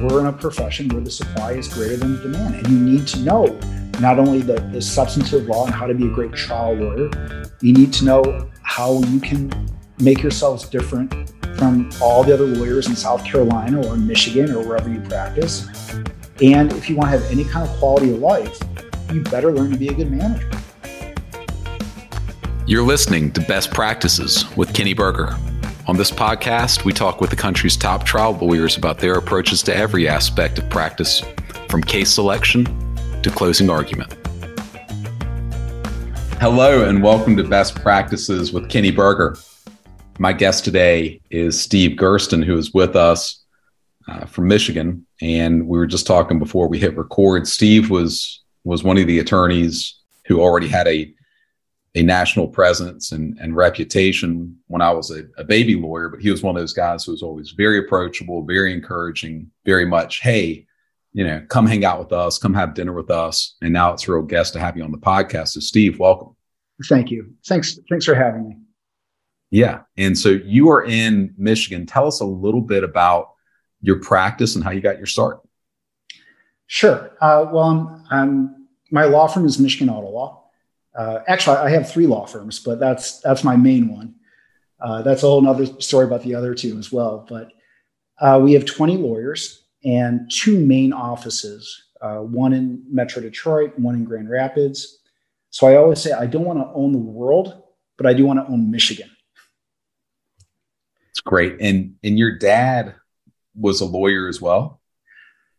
we're in a profession where the supply is greater than the demand. And you need to know not only the, the substantive law and how to be a great trial lawyer, you need to know how you can make yourselves different from all the other lawyers in South Carolina or in Michigan or wherever you practice. And if you want to have any kind of quality of life, you better learn to be a good manager. You're listening to Best Practices with Kenny Berger. On this podcast, we talk with the country's top trial lawyers about their approaches to every aspect of practice, from case selection to closing argument. Hello, and welcome to Best Practices with Kenny Berger. My guest today is Steve Gursten, who is with us uh, from Michigan, and we were just talking before we hit record. Steve was was one of the attorneys who already had a a national presence and, and reputation when I was a, a, baby lawyer, but he was one of those guys who was always very approachable, very encouraging, very much, hey, you know, come hang out with us, come have dinner with us. And now it's a real guest to have you on the podcast. So, Steve, welcome. Thank you. Thanks. Thanks for having me. Yeah. And so you are in Michigan. Tell us a little bit about your practice and how you got your start. Sure. Uh, well, I'm, I'm, my law firm is Michigan Auto Law. Uh, actually, I have three law firms, but that's that's my main one. Uh, that's a whole other story about the other two as well. But uh, we have 20 lawyers and two main offices, uh, one in Metro Detroit, one in Grand Rapids. So I always say I don't want to own the world, but I do want to own Michigan. It's great. And and your dad was a lawyer as well.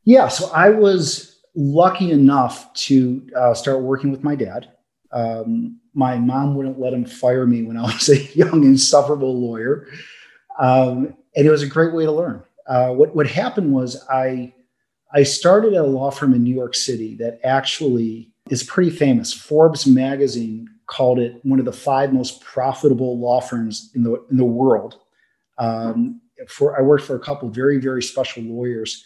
Yeah. So I was lucky enough to uh, start working with my dad. Um, my mom wouldn't let him fire me when I was a young, insufferable lawyer. Um, and it was a great way to learn. Uh, what, what happened was I, I started at a law firm in New York City that actually is pretty famous. Forbes magazine called it one of the five most profitable law firms in the, in the world. Um, for I worked for a couple very, very special lawyers.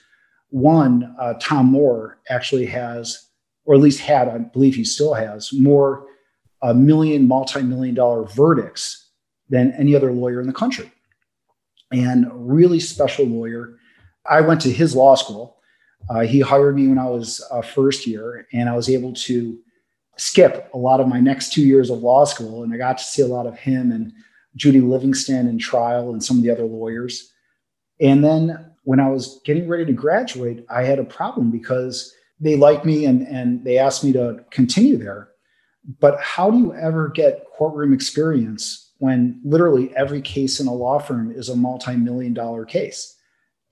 One, uh, Tom Moore, actually has or at least had, I believe he still has, more uh, million, multi million dollar verdicts than any other lawyer in the country. And really special lawyer. I went to his law school. Uh, he hired me when I was uh, first year, and I was able to skip a lot of my next two years of law school. And I got to see a lot of him and Judy Livingston in trial and some of the other lawyers. And then when I was getting ready to graduate, I had a problem because they liked me and, and they asked me to continue there. But how do you ever get courtroom experience when literally every case in a law firm is a multi-million dollar case?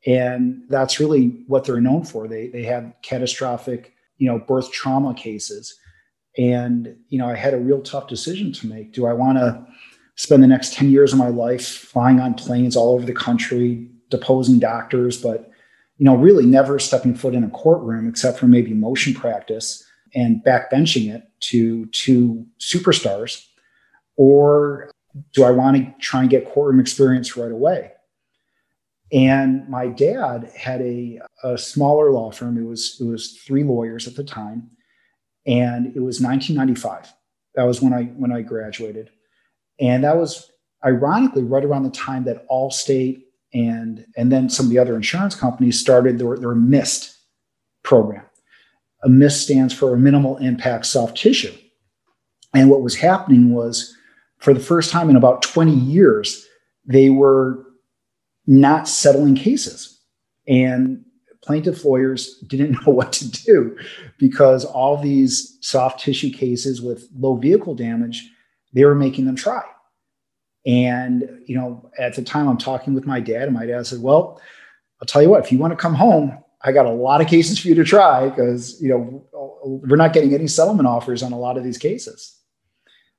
And that's really what they're known for. They, they have catastrophic, you know, birth trauma cases. And, you know, I had a real tough decision to make. Do I want to spend the next 10 years of my life flying on planes all over the country, deposing doctors, but you know, really never stepping foot in a courtroom except for maybe motion practice and backbenching it to two superstars? Or do I want to try and get courtroom experience right away? And my dad had a, a smaller law firm. It was it was three lawyers at the time, and it was 1995. That was when I when I graduated, and that was ironically right around the time that Allstate and and then some of the other insurance companies started their, their MIST program. A MIST stands for a minimal impact soft tissue. And what was happening was, for the first time in about 20 years, they were not settling cases. And plaintiff lawyers didn't know what to do because all these soft tissue cases with low vehicle damage, they were making them try. And, you know, at the time I'm talking with my dad, and my dad said, Well, I'll tell you what, if you want to come home, I got a lot of cases for you to try because, you know, we're not getting any settlement offers on a lot of these cases.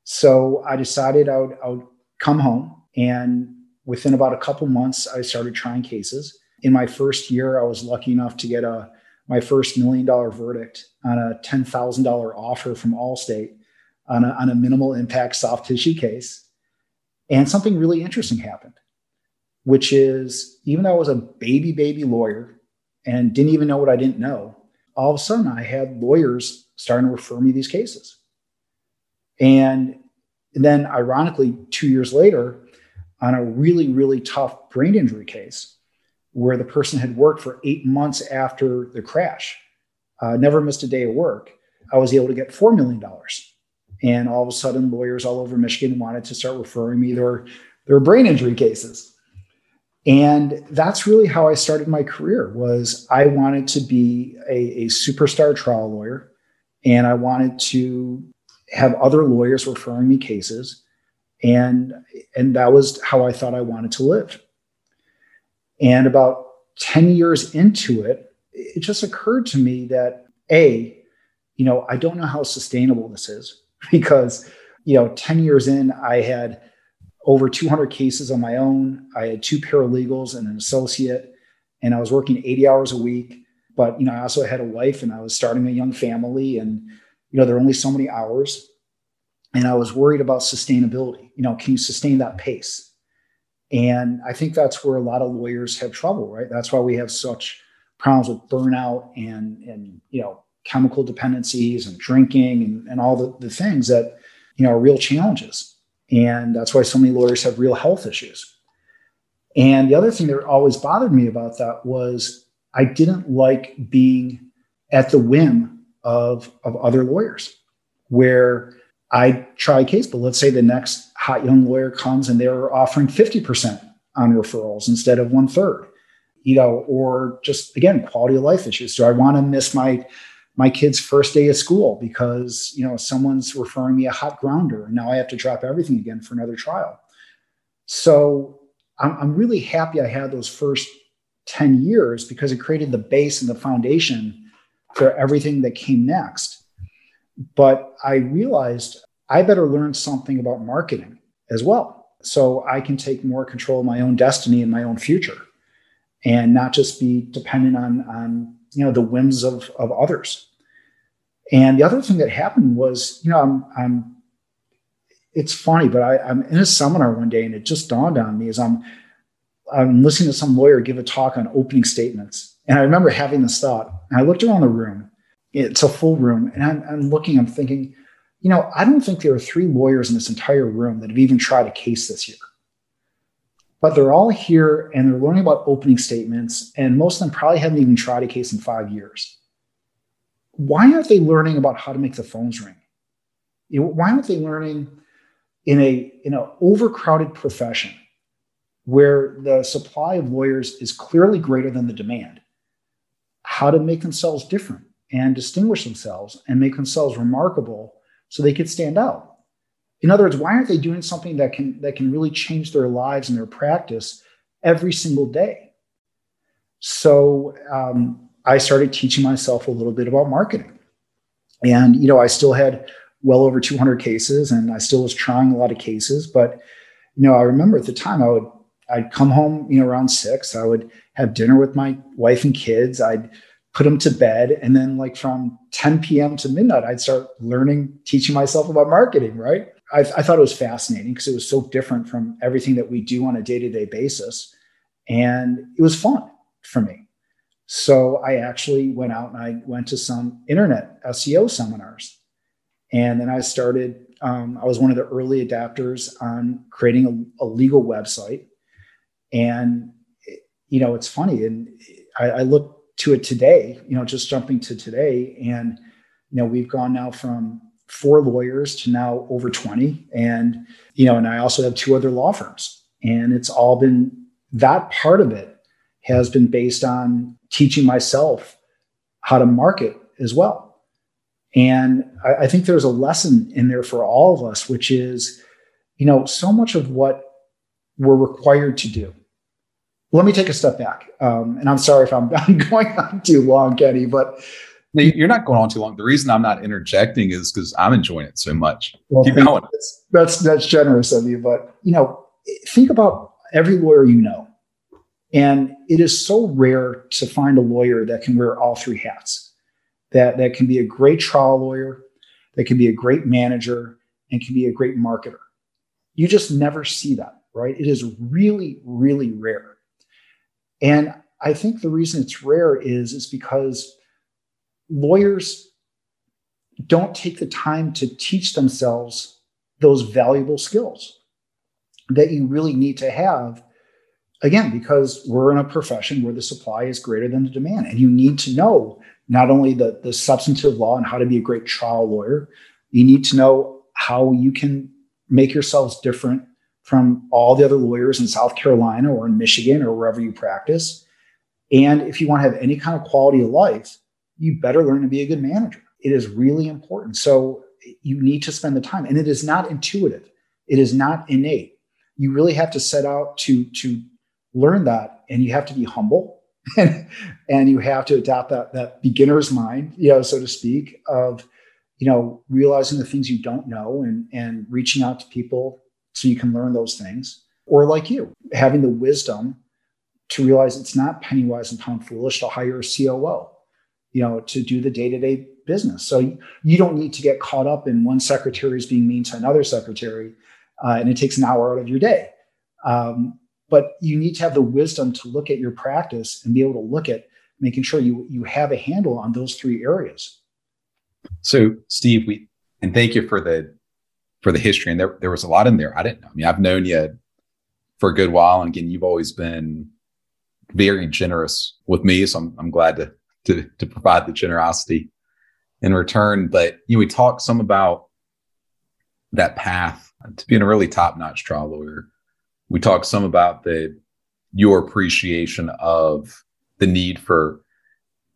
So I decided I would, I would come home. And within about a couple months, I started trying cases. In my first year, I was lucky enough to get a my first million dollar verdict on a $10,000 offer from Allstate on a, on a minimal impact soft tissue case. And something really interesting happened, which is even though I was a baby, baby lawyer and didn't even know what I didn't know, all of a sudden I had lawyers starting to refer me these cases. And then, ironically, two years later, on a really, really tough brain injury case, where the person had worked for eight months after the crash, uh, never missed a day of work. I was able to get $4 million. And all of a sudden, lawyers all over Michigan wanted to start referring me their, their brain injury cases. And that's really how I started my career was I wanted to be a, a superstar trial lawyer and I wanted to have other lawyers referring me cases. And, and that was how I thought I wanted to live. And about 10 years into it, it just occurred to me that A, you know, I don't know how sustainable this is because, you know, 10 years in, I had over 200 cases on my own. I had two paralegals and an associate, and I was working 80 hours a week. But, you know, I also had a wife and I was starting a young family, and, you know, there are only so many hours. And I was worried about sustainability. You know, can you sustain that pace? And I think that's where a lot of lawyers have trouble, right? That's why we have such problems with burnout and, and you know, chemical dependencies and drinking and, and all the, the things that you know are real challenges and that's why so many lawyers have real health issues. And the other thing that always bothered me about that was i didn't like being at the whim of of other lawyers where i try a case but let's say the next hot young lawyer comes and they're offering 50% on referrals instead of one third you know or just again quality of life issues. Do i want to miss my my kid's first day of school because you know someone's referring me a hot grounder and now i have to drop everything again for another trial. So i'm, I'm really happy i had those first 10 years because it created the base and the foundation for everything that came next. But i realized i better learn something about marketing as well. So i can take more control of my own destiny and my own future and not just be dependent on on you know the whims of of others and the other thing that happened was, you know, I'm, I'm it's funny, but I, I'm in a seminar one day and it just dawned on me as I'm, I'm listening to some lawyer give a talk on opening statements. And I remember having this thought. And I looked around the room, it's a full room, and I'm, I'm looking, I'm thinking, you know, I don't think there are three lawyers in this entire room that have even tried a case this year. But they're all here and they're learning about opening statements, and most of them probably haven't even tried a case in five years why aren't they learning about how to make the phones ring? You know, why aren't they learning in a in an overcrowded profession where the supply of lawyers is clearly greater than the demand, how to make themselves different and distinguish themselves and make themselves remarkable so they could stand out. In other words, why aren't they doing something that can that can really change their lives and their practice every single day? So um, I started teaching myself a little bit about marketing. And, you know, I still had well over 200 cases and I still was trying a lot of cases. But, you know, I remember at the time I would, I'd come home, you know, around six, I would have dinner with my wife and kids. I'd put them to bed. And then like from 10 PM to midnight, I'd start learning, teaching myself about marketing, right? I, I thought it was fascinating because it was so different from everything that we do on a day-to-day basis. And it was fun for me. So I actually went out and I went to some internet SEO seminars. And then I started, um, I was one of the early adapters on creating a, a legal website. And, you know, it's funny. And I, I look to it today, you know, just jumping to today. And, you know, we've gone now from four lawyers to now over 20. And, you know, and I also have two other law firms. And it's all been that part of it has been based on teaching myself how to market as well. And I, I, think there's a lesson in there for all of us, which is, you know, so much of what we're required to do. Let me take a step back. Um, and I'm sorry if I'm, I'm going on too long, Kenny, but you're not going on too long. The reason I'm not interjecting is because I'm enjoying it so much. Well, Keep going. That's, that's that's generous of you, but you know, think about every lawyer you know and it is so rare to find a lawyer that can wear all three hats. That that can be a great trial lawyer, that can be a great manager, and can be a great marketer. You just never see that, right? It is really, really rare. And I think the reason it's rare is is because lawyers don't take the time to teach themselves those valuable skills that you really need to have again, because we're in a profession where the supply is greater than the demand. And you need to know not only the, the substantive law and how to be a great trial lawyer, you need to know how you can make yourselves different from all the other lawyers in South Carolina or in Michigan or wherever you practice. And if you want to have any kind of quality of life, you better learn to be a good manager. It is really important. So you need to spend the time. And it is not intuitive, it is not innate. You really have to set out to, to learn that, and you have to be humble. And, and you have to adopt that, that beginner's mind, you know, so to speak, of you know, realizing the things you don't know and, and reaching out to people so you can learn those things. Or like you, having the wisdom to realize it's not penny wise and pound foolish to hire a COO, you know, to do the day to day business. So you don't need to get caught up in one secretary is being mean to another secretary, uh, and it takes an hour out of your day. Um, but you need to have the wisdom to look at your practice and be able to look at making sure you you have a handle on those three areas. So, Steve, we and thank you for the for the history. And there there was a lot in there. I didn't know. I mean, I've known you for a good while, and again, you've always been very generous with me. So I'm I'm glad to to to provide the generosity in return. But you know, we talked some about that path to being a really top notch trial lawyer. We talked some about the your appreciation of the need for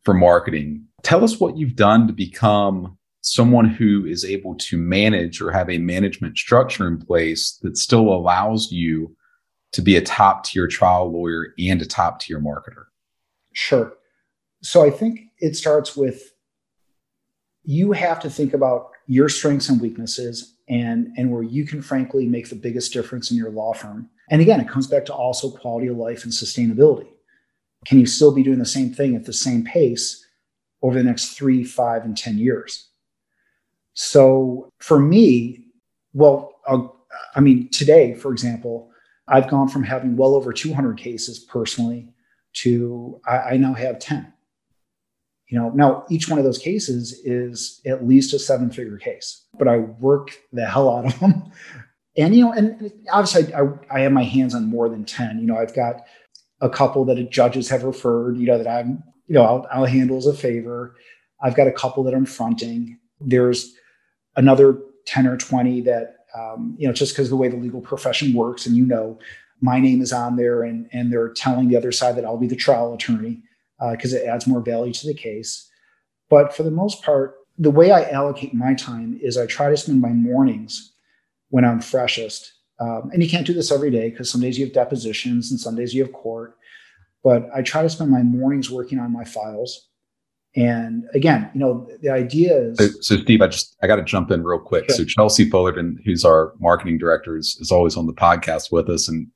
for marketing Tell us what you've done to become someone who is able to manage or have a management structure in place that still allows you to be a top tier trial lawyer and a top tier marketer. Sure. So I think it starts with you have to think about your strengths and weaknesses and and where you can frankly make the biggest difference in your law firm. And again, it comes back to also quality of life and sustainability. Can you still be doing the same thing at the same pace over the next three, five, and 10 years. So for me, well, uh, I mean, today, for example, I've gone from having well over 200 cases personally to I, I now have 10. You know, now each one of those cases is at least a seven figure case, but I work the hell out of them. And, you know, and obviously I, I have my hands on more than 10. You know, I've got a couple that judges have referred, you know, that I'm you know, I'll, I'll handle as a favor. I've got a couple that I'm fronting. There's another 10 or 20 that, um, you know, just because the way the legal profession works, and you know, my name is on there and, and they're telling the other side that I'll be the trial attorney because uh, it adds more value to the case. But for the most part, the way I allocate my time is I try to spend my mornings when I'm freshest. Um, and you can't do this every day because some days you have depositions and some days you have court. But I try to spend my mornings working on my files. And again, you know, the idea is so, so Steve, I just I got to jump in real quick. So Chelsea Fullerton, who's our marketing director, is, is always on the podcast with us. And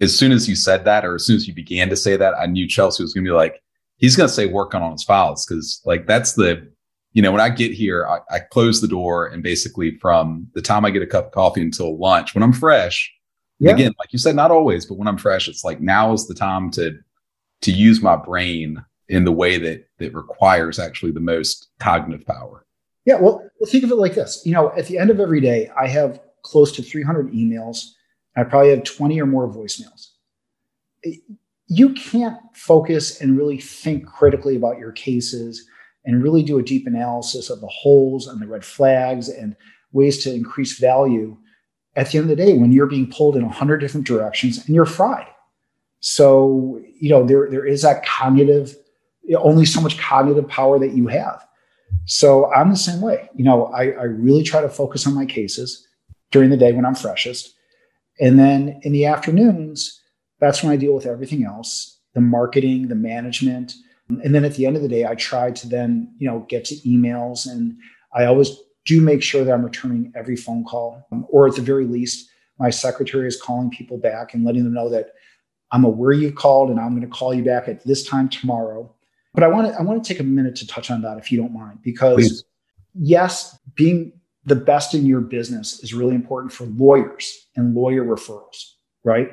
as soon as you said that, or as soon as you began to say that, I knew Chelsea was gonna be like, he's gonna say working on his files. Cause like that's the you know, when I get here, I, I, close the door and basically from the time I get a cup of coffee until lunch, when I'm fresh, yeah. again, like you said, not always, but when I'm fresh, it's like now is the time to to use my brain in the way that that requires actually the most cognitive power. Yeah, well, think of it like this. You know, at the end of every day, I have close to 300 emails. I probably have 20 or more voicemails. You can't focus and really think critically about your cases and really do a deep analysis of the holes and the red flags and ways to increase value at the end of the day when you're being pulled in 100 different directions and you're fried. So, you know, there, there is that cognitive, only so much cognitive power that you have. So I'm the same way. You know, I, I really try to focus on my cases during the day when I'm freshest. And then in the afternoons, that's when I deal with everything else the marketing, the management. And then at the end of the day, I try to then, you know, get to emails and I always do make sure that I'm returning every phone call, or at the very least, my secretary is calling people back and letting them know that I'm aware you called and I'm going to call you back at this time tomorrow. But I want to I want to take a minute to touch on that if you don't mind because Please. yes, being the best in your business is really important for lawyers and lawyer referrals, right?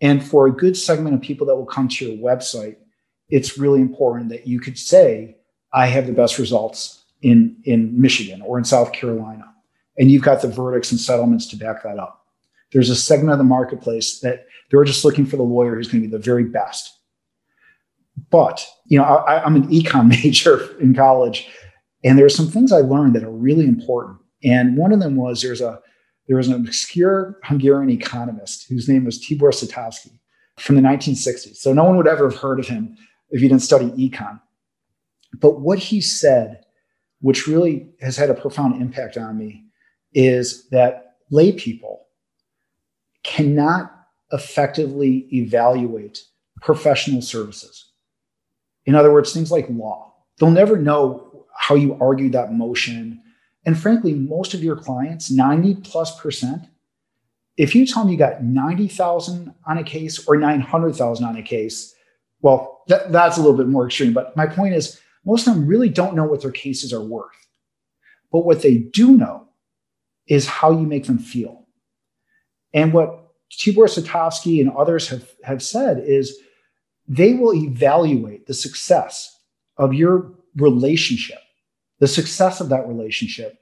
And for a good segment of people that will come to your website, it's really important that you could say, I have the best results in, in Michigan or in South Carolina. And you've got the verdicts and settlements to back that up. There's a segment of the marketplace that they're just looking for the lawyer who's going to be the very best. But, you know, I, I'm an econ major in college, and there are some things I learned that are really important. And one of them was there's a there was an obscure Hungarian economist whose name was Tibor Scitovsky from the 1960s. So no one would ever have heard of him if you didn't study econ. But what he said, which really has had a profound impact on me, is that lay people cannot effectively evaluate professional services. In other words, things like law. They'll never know how you argued that motion. And frankly, most of your clients, 90 plus percent, if you tell them you got 90,000 on a case or 900,000 on a case, well, that, that's a little bit more extreme. But my point is, most of them really don't know what their cases are worth. But what they do know is how you make them feel. And what Tibor Scitovsky and others have, have said is they will evaluate the success of your relationship, the success of that relationship,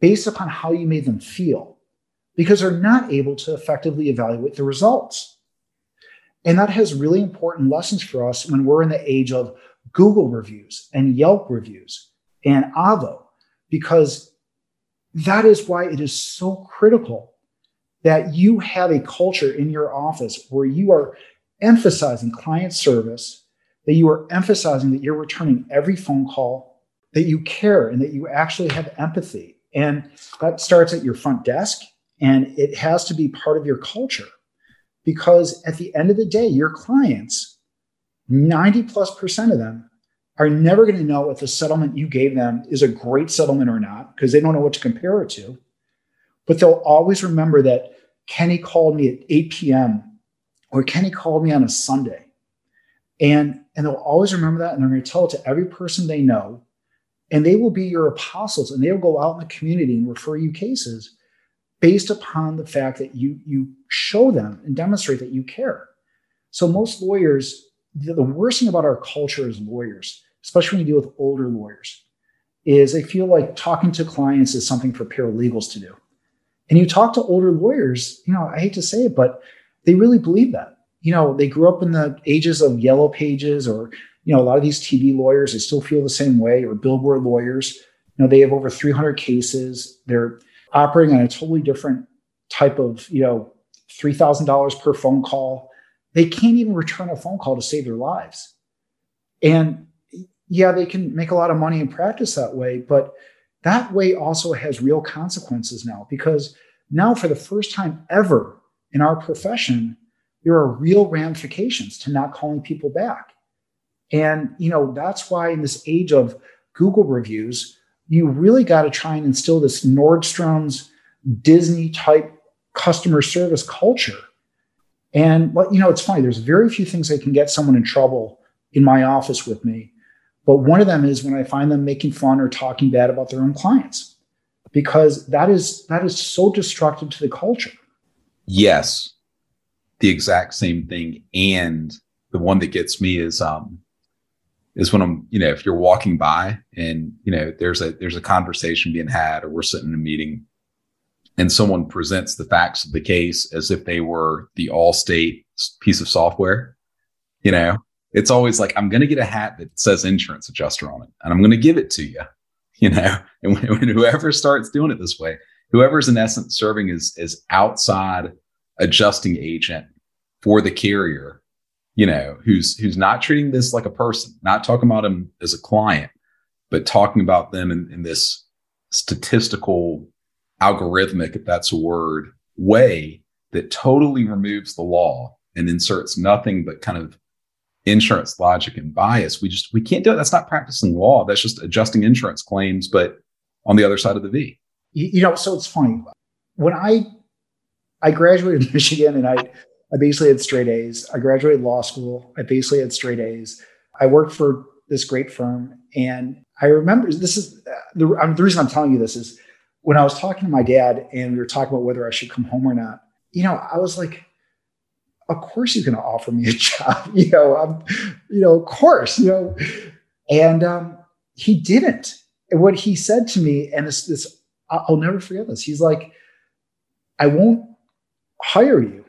based upon how you made them feel, because they're not able to effectively evaluate the results. And that has really important lessons for us when we're in the age of Google reviews and Yelp reviews and Avvo, because that is why it is so critical that you have a culture in your office where you are emphasizing client service, that you are emphasizing that you're returning every phone call, that you care, and that you actually have empathy. And that starts at your front desk, and it has to be part of your culture because at the end of the day, your clients, 90 plus percent of them, are never going to know if the settlement you gave them is a great settlement or not because they don't know what to compare it to. But they'll always remember that Kenny called me at 8 p.m. or Kenny called me on a Sunday. And, and they'll always remember that and they're going to tell it to every person they know. And they will be your apostles and they will go out in the community and refer you cases based upon the fact that you, you show them and demonstrate that you care. So most lawyers, the, the worst thing about our culture as lawyers, especially when you deal with older lawyers, is they feel like talking to clients is something for paralegals to do. And you talk to older lawyers, you know, I hate to say it, but they really believe that. You know, they grew up in the ages of yellow pages or, you know, a lot of these TV lawyers, they still feel the same way, or billboard lawyers. You know, they have over 300 cases. They're operating on a totally different type of, you know, $3,000 per phone call. They can't even return a phone call to save their lives. And yeah, they can make a lot of money in practice that way, but that way also has real consequences now because now, for the first time ever in our profession, there are real ramifications to not calling people back. And, you know, that's why in this age of Google reviews, you really got to try and instill this Nordstrom's Disney type customer service culture. And, you know, it's funny, there's very few things that can get someone in trouble in my office with me but one of them is when I find them making fun or talking bad about their own clients, because that is that is so destructive to the culture. Yes, the exact same thing. And the one that gets me is um is when I'm, you know, if you're walking by and you know there's a there's a conversation being had or we're sitting in a meeting and someone presents the facts of the case as if they were the Allstate piece of software, you know, it's always like i'm going to get a hat that says insurance adjuster on it and i'm going to give it to you you know? And when, when, whoever starts doing it this way whoever's in essence serving as as outside adjusting agent for the carrier you know who's who's not treating this like a person not talking about him as a client but talking about them in, in this statistical algorithmic if that's a word way that totally removes the law and inserts nothing but kind of insurance logic and bias. We just we can't do it. That's not practicing law. That's just adjusting insurance claims, but on the other side of the V. You know, so it's funny. When I I graduated Michigan and I I basically had straight A's. I graduated law school. I basically had straight A's. I worked for this great firm, and I remember this is the, the reason I'm telling you this is when I was talking to my dad and we were talking about whether I should come home or not. You know, I was like, of course he's going to offer me a job. You know, I'm, you know, of course, you know, and um, he didn't. And what he said to me, and this, this, I'll never forget this. He's like, I won't hire you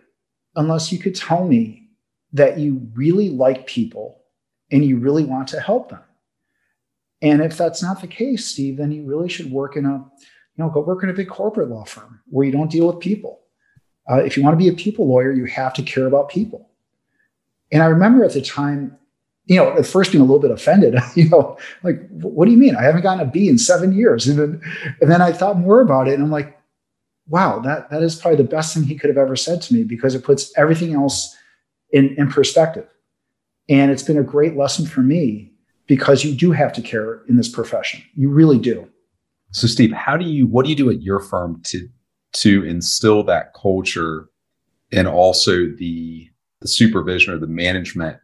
unless you could tell me that you really like people and you really want to help them. And if that's not the case, Steve, then you really should work in a, you know, go work in a big corporate law firm where you don't deal with people. Uh, if you want to be a people lawyer, you have to care about people. And I remember at the time, you know, at first being a little bit offended, you know, like, what do you mean? I haven't gotten a B in seven years. And then, and then I thought more about it and I'm like, wow, that, that is probably the best thing he could have ever said to me because it puts everything else in, in perspective. And it's been a great lesson for me because you do have to care in this profession. You really do. So, Steve, how do you, what do you do at your firm to, to instill that culture and also the, the supervision or the management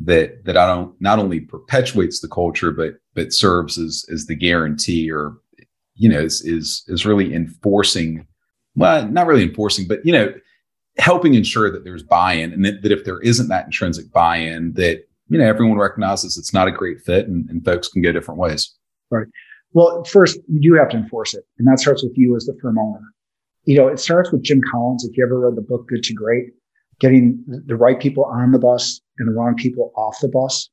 that that I don't not only perpetuates the culture but but serves as as the guarantee or you know is is is really enforcing well not really enforcing but you know helping ensure that there's buy-in and that, that if there isn't that intrinsic buy-in that you know everyone recognizes it's not a great fit and, and folks can go different ways. Right. Well first you do have to enforce it and that starts with you as the firm owner. You know it starts with jim collins. If you ever read the book good to great getting the right people on the bus and the wrong people off the bus,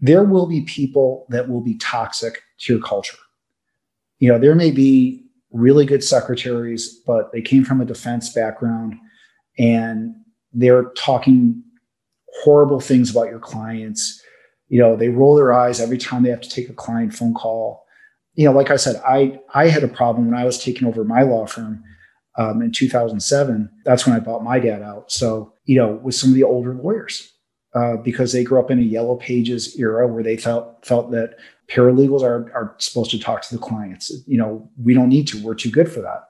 there will be people that will be toxic to your culture. You know, there may be really good secretaries, but they came from a defense background and they're talking horrible things about your clients. You know, they roll their eyes every time they have to take a client phone call. You know, like I said, I I had a problem when I was taking over my law firm um, in 2007. That's when I bought my dad out. So, you know, with some of the older lawyers, uh, because they grew up in a yellow pages era where they felt felt that paralegals are are supposed to talk to the clients. You know, we don't need to. We're too good for that.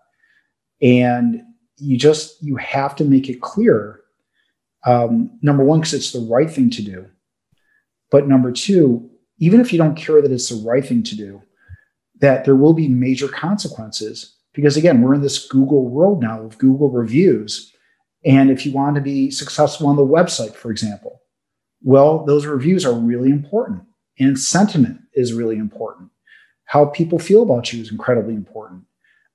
And you just you have to make it clear. Um, number one, because it's the right thing to do. But number two, even if you don't care that it's the right thing to do, that there will be major consequences because again, we're in this Google world now of Google reviews. And if you want to be successful on the website, for example, well, those reviews are really important. And sentiment is really important. How people feel about you is incredibly important.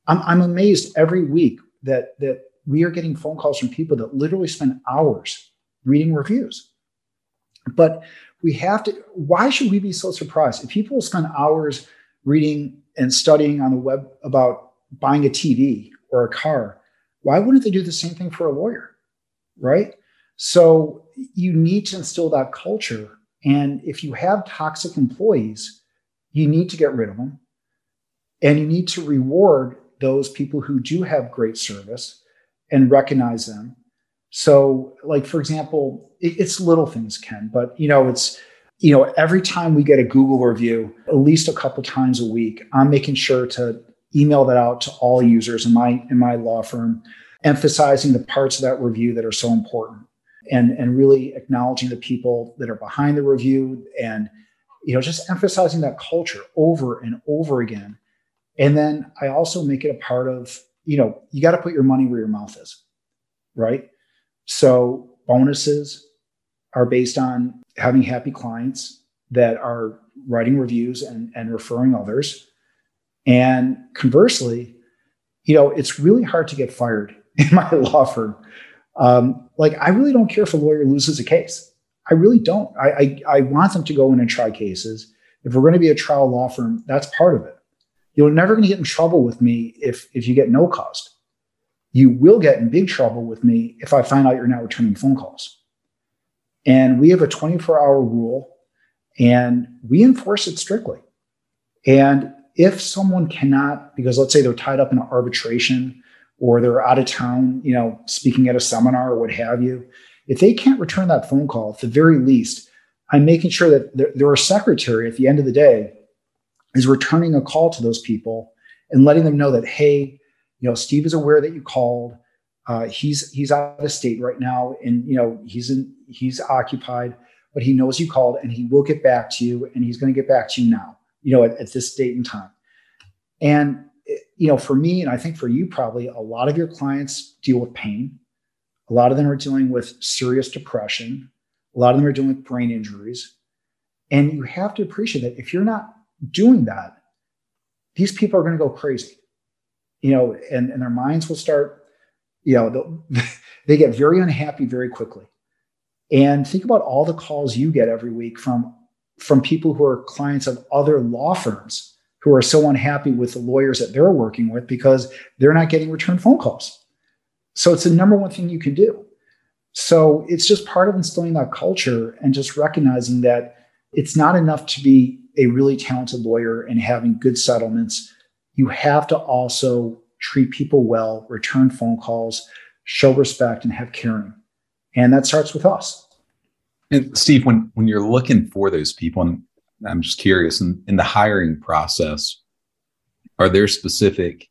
I'm, I'm amazed every week that, that we are getting phone calls from people that literally spend hours reading reviews. But we have to, why should we be so surprised? If people spend hours reading and studying on the web about buying a TV or a car, why wouldn't they do the same thing for a lawyer? Right. So you need to instill that culture. And if you have toxic employees, you need to get rid of them. And you need to reward those people who do have great service and recognize them. So, like, for example, it's little things, Ken, but you know, it's, you know, every time we get a Google review, at least a couple times a week, I'm making sure to email that out to all users in my in my law firm, emphasizing the parts of that review that are so important and and really acknowledging the people that are behind the review and you know just emphasizing that culture over and over again. And then I also make it a part of, you know, you got to put your money where your mouth is. Right? So bonuses are based on having happy clients that are writing reviews and, and referring others and conversely, you know, it's really hard to get fired in my law firm. Um, like, I really don't care if a lawyer loses a case. I really don't. I, I, I want them to go in and try cases. If we're going to be a trial law firm, that's part of it. You're never going to get in trouble with me if, if you get no cost. You will get in big trouble with me if I find out you're not returning phone calls. And we have a 24 hour rule and we enforce it strictly. And if someone cannot, because let's say they're tied up in an arbitration or they're out of town, you know, speaking at a seminar or what have you, if they can't return that phone call, at the very least, I'm making sure that their, secretary at the end of the day is returning a call to those people and letting them know that, hey, you know, Steve is aware that you called. Uh, he's he's out of state right now, and you know he's in he's occupied, but he knows you called, and he will get back to you, and he's going to get back to you now you know, at, at this date and time. And, you know, for me, and I think for you probably, a lot of your clients deal with pain. A lot of them are dealing with serious depression. A lot of them are dealing with brain injuries. And you have to appreciate that if you're not doing that, these people are going to go crazy, you know, and, and their minds will start, you know, they get very unhappy very quickly. And think about all the calls you get every week from, from people who are clients of other law firms who are so unhappy with the lawyers that they're working with because they're not getting return phone calls. So it's the number one thing you can do. So it's just part of instilling that culture and just recognizing that it's not enough to be a really talented lawyer and having good settlements. You have to also treat people well, return phone calls, show respect, and have caring. And that starts with us. And Steve, when when you're looking for those people, and I'm just curious, in, in the hiring process, are there specific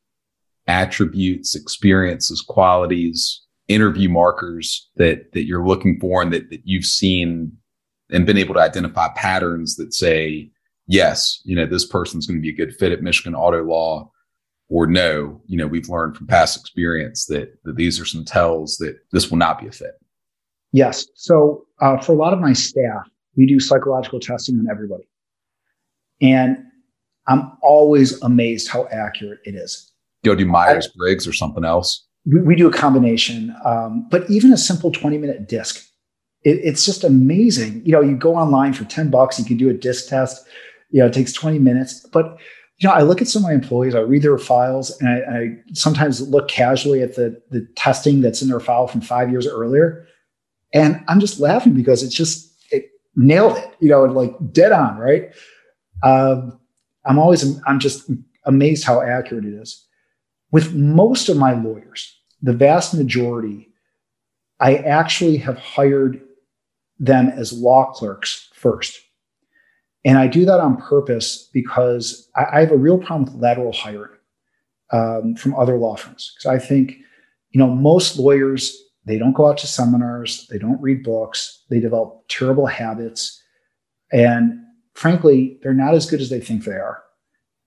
attributes, experiences, qualities, interview markers that that you're looking for and that, that you've seen and been able to identify patterns that say, yes, you know, this person's going to be a good fit at Michigan Auto Law, or no, you know, we've learned from past experience that, that these are some tells that this will not be a fit. Yes. So uh, for a lot of my staff, we do psychological testing on everybody. And I'm always amazed how accurate it is. Go do Myers Briggs or something else? We, we do a combination, um, but even a simple 20 minute disc, it, it's just amazing. You know, you go online for 10 bucks, you can do a disc test. You know, it takes 20 minutes, but you know, I look at some of my employees, I read their files, and I, I, sometimes look casually at the, the testing that's in their file from five years earlier. And I'm just laughing because it's just, it nailed it, you know, like dead on, right? Um, I'm always, I'm just amazed how accurate it is. With most of my lawyers, the vast majority, I actually have hired them as law clerks first. And I do that on purpose because I, I have a real problem with lateral hiring um, from other law firms. Because I think, you know, most lawyers, they don't go out to seminars, they don't read books, they develop terrible habits. And frankly, they're not as good as they think they are.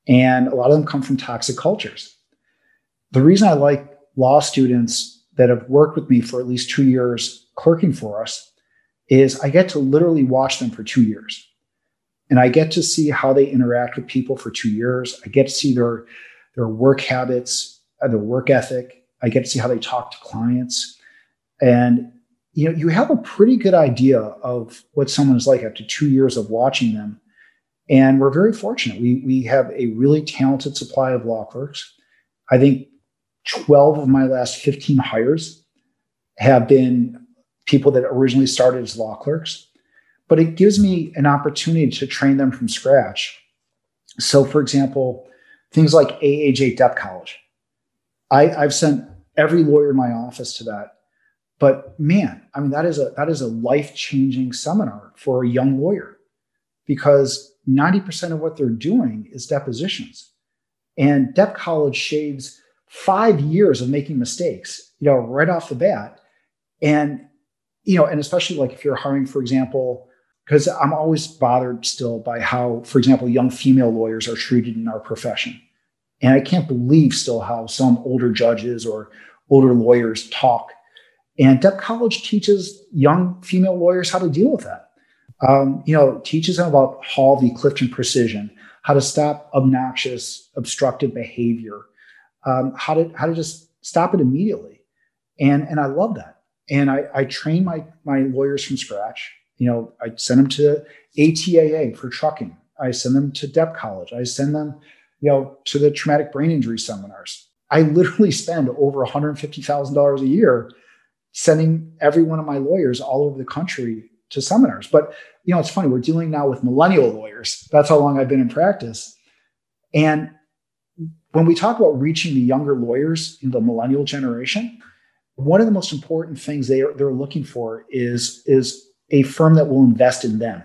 And a lot of them come from toxic cultures. The reason I like law students that have worked with me for at least two years clerking for us is I get to literally watch them for two years. And I get to see how they interact with people for two years. I get to see their, their work habits, uh, their work ethic. I get to see how they talk to clients. And you know, you have a pretty good idea of what someone is like after two years of watching them. And we're very fortunate. We, we have a really talented supply of law clerks. I think 12 of my last 15 hires have been people that originally started as law clerks, but it gives me an opportunity to train them from scratch. So, for example, things like AAJ Dep College. I, I've sent every lawyer in my office to that but man, I mean, that is a that is a life-changing seminar for a young lawyer because 90% of what they're doing is depositions. And Dep College shaves five years of making mistakes, you know, right off the bat. And, you know, and especially like if you're hiring, for example, because I'm always bothered still by how, for example, young female lawyers are treated in our profession. And I can't believe still how some older judges or older lawyers talk and Dep College teaches young female lawyers how to deal with that. Um, you know, teaches them about Hall v. Clifton precision, how to stop obnoxious, obstructive behavior, um, how to how to just stop it immediately. And and I love that. And I, I train my my lawyers from scratch. You know, I send them to ATAA for trucking. I send them to Dep College. I send them, you know, to the traumatic brain injury seminars. I literally spend over $150,000 a year sending every one of my lawyers all over the country to seminars. But you know, it's funny, we're dealing now with millennial lawyers. That's how long I've been in practice. And when we talk about reaching the younger lawyers in the millennial generation, one of the most important things they are, they're looking for is, is a firm that will invest in them.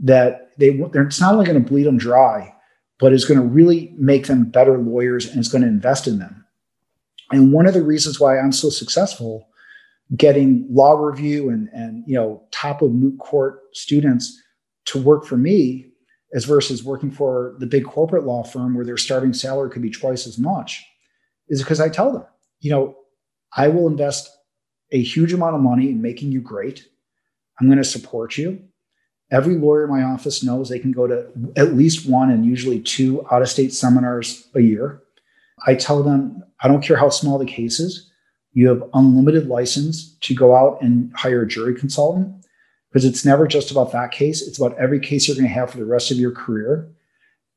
That they it's not only going to bleed them dry, but is going to really make them better lawyers and is going to invest in them. And one of the reasons why I'm so successful getting law review and and you know top of moot court students to work for me as versus working for the big corporate law firm where their starting salary could be twice as much is because I tell them, you know, I will invest a huge amount of money in making you great. I'm going to support you. Every lawyer in my office knows they can go to at least one and usually two out of state seminars a year. I tell them, I don't care how small the case is, You have unlimited license to go out and hire a jury consultant because it's never just about that case. It's about every case you're going to have for the rest of your career.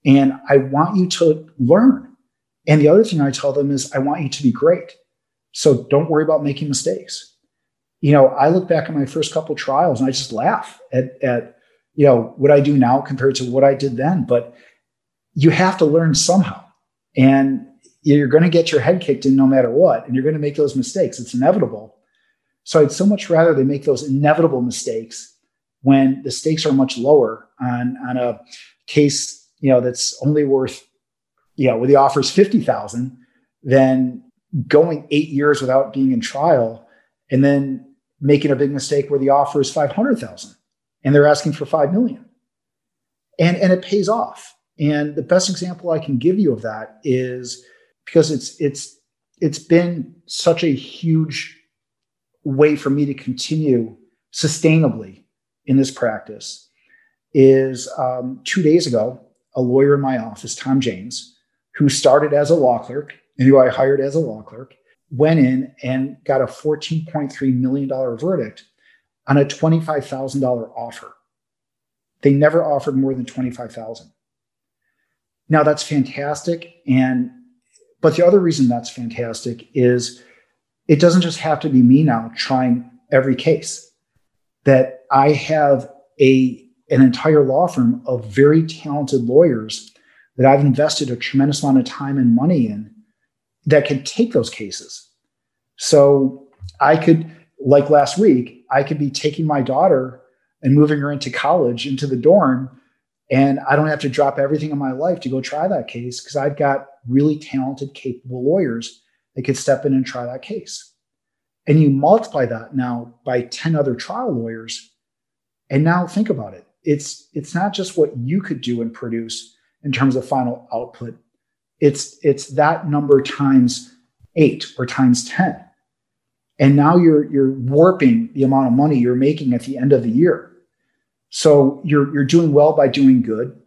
And I want you to learn. And the other thing I tell them is I want you to be great. So don't worry about making mistakes. You know, I look back at my first couple trials and I just laugh at, at you know what I do now compared to what I did then. But you have to learn somehow. And you're going to get your head kicked in no matter what, and you're going to make those mistakes. It's inevitable. So I'd so much rather they make those inevitable mistakes when the stakes are much lower on, on a case, you know, that's only worth, you know, where the offer is 50,000 than going eight years without being in trial and then making a big mistake where the offer is 500,000 and they're asking for 5 million. And, and it pays off. And the best example I can give you of that is because it's it's it's been such a huge way for me to continue sustainably in this practice is um, two days ago a lawyer in my office tom james who started as a law clerk and who i hired as a law clerk went in and got a $14.3 million verdict on a $25000 offer. They never offered more than 25000 now that's fantastic and but the other reason that's fantastic is it doesn't just have to be me now trying every case. That I have a an entire law firm of very talented lawyers that I've invested a tremendous amount of time and money in that can take those cases. So I could, like last week, I could be taking my daughter and moving her into college, into the dorm, and I don't have to drop everything in my life to go try that case because I've got really talented, capable lawyers that could step in and try that case. And you multiply that now by 10 other trial lawyers. And now think about it. It's it's not just what you could do and produce in terms of final output. It's it's that number times eight or times 10. And now you're you're warping the amount of money you're making at the end of the year. So you're you're doing well by doing good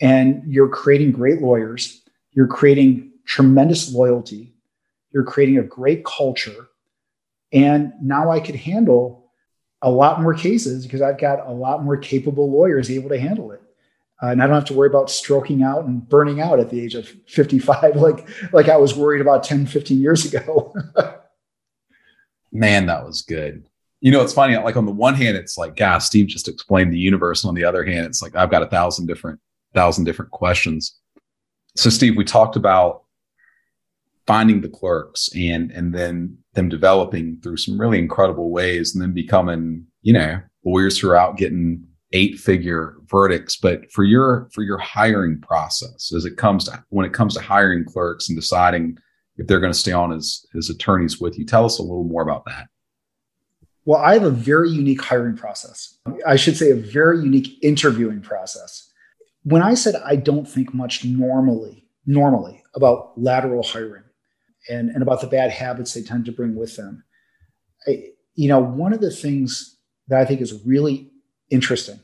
and you're creating great lawyers you're creating tremendous loyalty. You're creating a great culture. And now I could handle a lot more cases because I've got a lot more capable lawyers able to handle it. Uh, and I don't have to worry about stroking out and burning out at the age of 55 like like I was worried about 10, 15 years ago. Man, that was good. You know, it's funny. Like on the one hand, it's like, gosh, Steve just explained the universe. And on the other hand, it's like I've got a thousand different thousand different questions so steve we talked about finding the clerks and and then them developing through some really incredible ways and then becoming you know lawyers who are out getting eight figure verdicts. But for your for your hiring process as it comes to when it comes to hiring clerks and deciding if they're going to stay on as as attorneys with you tell us a little more about that. Well i have a very unique hiring process. I should say a very unique interviewing process when I said I don't think much normally, normally about lateral hiring and, and about the bad habits they tend to bring with them, I, you know, one of the things that I think is really interesting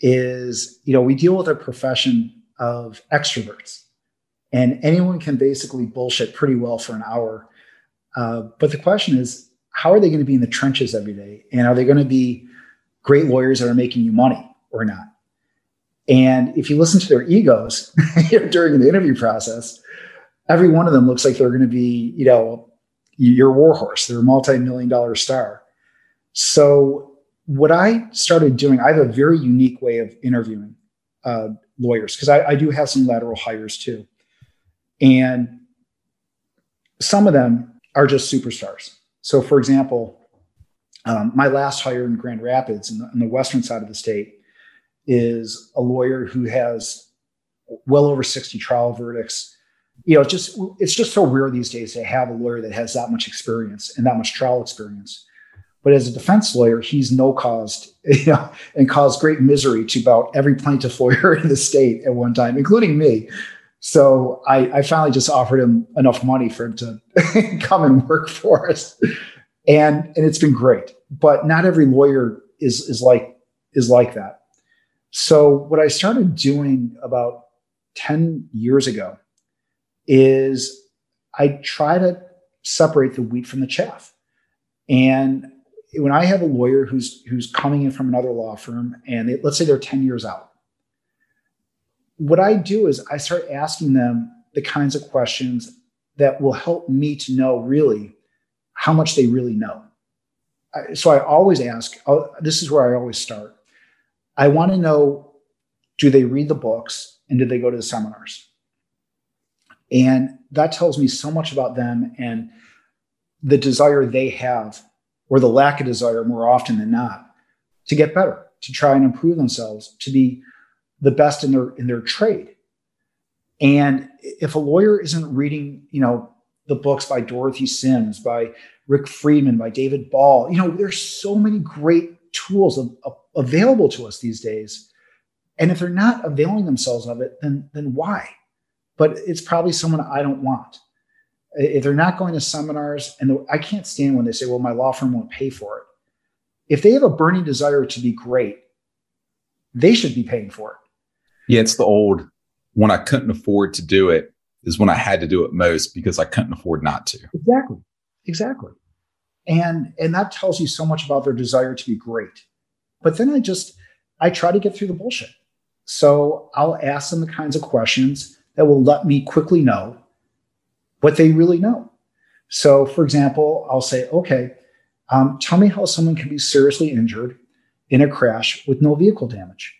is, you know, we deal with a profession of extroverts and anyone can basically bullshit pretty well for an hour. Uh, but the question is, how are they going to be in the trenches every day? And are they going to be great lawyers that are making you money or not? And if you listen to their egos during the interview process, every one of them looks like they're going to be, you know, your warhorse. They're a multi-million dollar star. So what I started doing, I have a very unique way of interviewing uh, lawyers because I, I do have some lateral hires too. And some of them are just superstars. So, for example, um, my last hire in Grand Rapids, in the, in the, western side of the state, is a lawyer who has well over 60 trial verdicts. You know, just it's just so rare these days to have a lawyer that has that much experience and that much trial experience. But as a defense lawyer, he's no caused, you know, and caused great misery to about every plaintiff lawyer in the state at one time, including me. So I, I finally just offered him enough money for him to come and work for us. And and it's been great. But not every lawyer is is like is like that. So, what I started doing about 10 years ago is I try to separate the wheat from the chaff. And when I have a lawyer who's who's coming in from another law firm, and they, let's say they're 10 years out, what I do is I start asking them the kinds of questions that will help me to know really how much they really know. So I always ask, oh, this is where I always start. I want to know do they read the books and do they go to the seminars? And that tells me so much about them and the desire they have, or the lack of desire more often than not, to get better, to try and improve themselves, to be the best in their in their trade. And if a lawyer isn't reading, you know, the books by Dorothy Sims, by Rick Friedman, by David Ball, you know, there's so many great tools of, of, available to us these days. And if they're not availing themselves of it, then then why? But it's probably someone I don't want. If they're not going to seminars, and I can't stand when they say, "Well, my law firm won't pay for it." If they have a burning desire to be great, they should be paying for it. Yeah, it's the old when I couldn't afford to do it is when I had to do it most because I couldn't afford not to. Exactly. Exactly. And and that tells you so much about their desire to be great. But then I just I try to get through the bullshit. So I'll ask them the kinds of questions that will let me quickly know what they really know. So, for example, I'll say, okay, um, tell me how someone can be seriously injured in a crash with no vehicle damage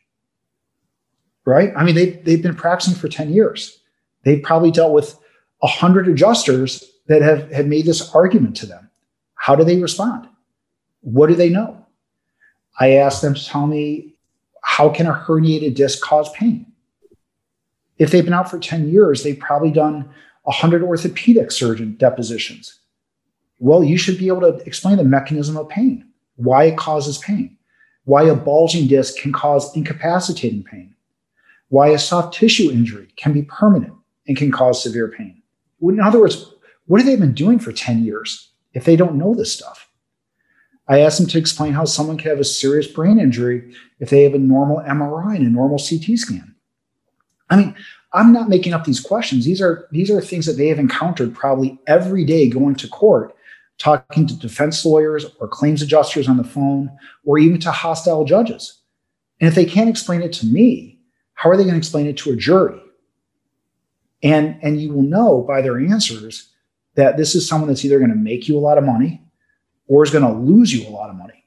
right? I mean, they, they've been practicing for 10 years. They've probably dealt with 100 adjusters that have, have made this argument to them. How do they respond? What do they know? I asked them to tell me how can a herniated disc cause pain? If they've been out for 10 years, they've probably done 100 orthopedic surgeon depositions. Well, you should be able to explain the mechanism of pain, why it causes pain, why a bulging disc can cause incapacitating pain, why a soft tissue injury can be permanent and can cause severe pain. In other words, what have they been doing for 10 years if they don't know this stuff? I asked them to explain how someone could have a serious brain injury if they have a normal MRI and a normal CT scan. I mean, I'm not making up these questions. These are these are things that they have encountered probably every day going to court, talking to defense lawyers or claims adjusters on the phone, or even to hostile judges. And if they can't explain it to me, how are they going to explain it to a jury? And, and you will know by their answers that this is someone that's either going to make you a lot of money or is going to lose you a lot of money.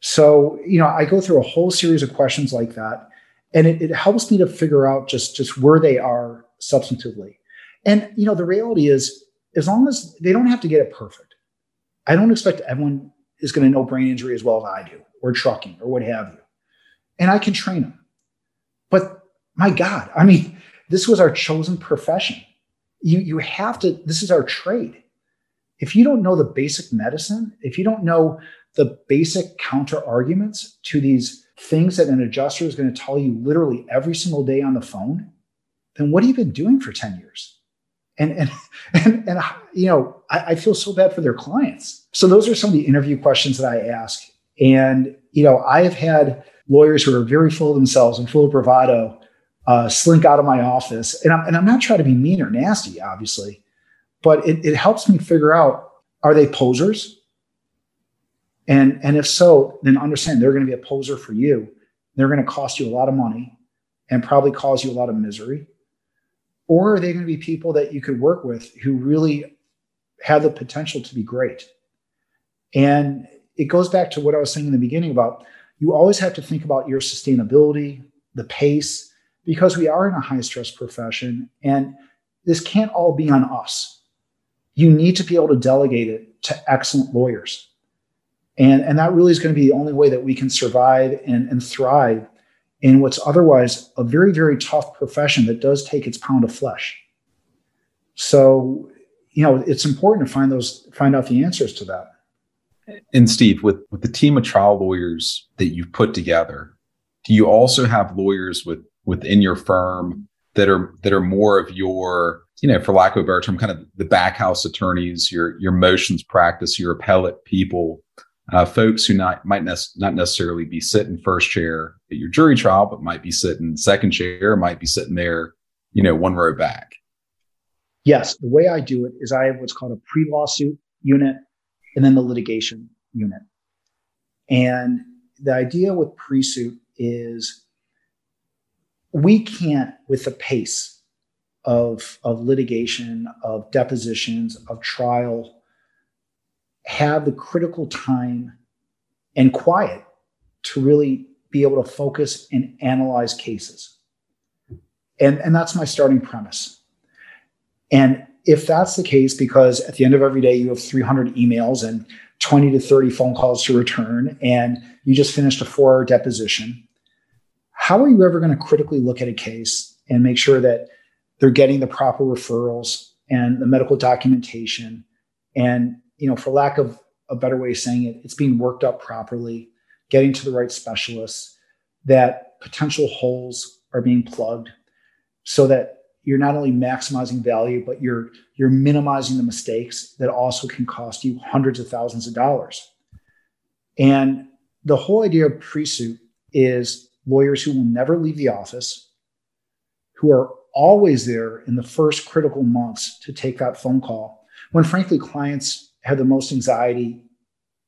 So, you know, I go through a whole series of questions like that, and it, it helps me to figure out just, just where they are substantively. And, you know, the reality is, as long as they don't have to get it perfect, I don't expect everyone is going to know brain injury as well as I do, or trucking, or what have you. And I can train them. But my God, I mean, this was our chosen profession. You, you have to, this is our trade. If you don't know the basic medicine, if you don't know the basic counter arguments to these things that an adjuster is going to tell you literally every single day on the phone, then what have you been doing for 10 years? And, and, and, and you know, I, I feel so bad for their clients. So those are some of the interview questions that I ask. And, you know, I have had lawyers who are very full of themselves and full of bravado uh, slink out of my office. And I'm, and I'm not trying to be mean or nasty, obviously, but it, it helps me figure out are they posers? And, and if so, then understand they're going to be a poser for you. They're going to cost you a lot of money and probably cause you a lot of misery. Or are they going to be people that you could work with who really have the potential to be great? And it goes back to what I was saying in the beginning about you always have to think about your sustainability, the pace, because we are in a high stress profession and this can't all be on us. You need to be able to delegate it to excellent lawyers. And, and that really is going to be the only way that we can survive and, and thrive in what's otherwise a very, very tough profession that does take its pound of flesh. So, you know, it's important to find those, find out the answers to that. And Steve, with, with the team of trial lawyers that you've put together, do you also have lawyers with within your firm that are that are more of your, you know, for lack of a better term, kind of the backhouse attorneys, your your motions practice, your appellate people, uh, folks who not might ne- not necessarily be sitting first chair at your jury trial, but might be sitting second chair, might be sitting there, you know, one row back. Yes, the way I do it is I have what's called a pre-lawsuit unit and then the litigation unit. And the idea with pre-suit is we can't, with the pace of, of litigation, of depositions, of trial, have the critical time and quiet to really be able to focus and analyze cases. And, and that's my starting premise. And if that's the case, because at the end of every day you have 300 emails and 20 to 30 phone calls to return, and you just finished a four hour deposition, how are you ever going to critically look at a case and make sure that they're getting the proper referrals and the medical documentation? And you know for lack of a better way of saying it it's being worked up properly getting to the right specialists that potential holes are being plugged so that you're not only maximizing value but you're you're minimizing the mistakes that also can cost you hundreds of thousands of dollars. And the whole idea of pre-suit is lawyers who will never leave the office, who are always there in the first critical months to take that phone call when frankly clients have the most anxiety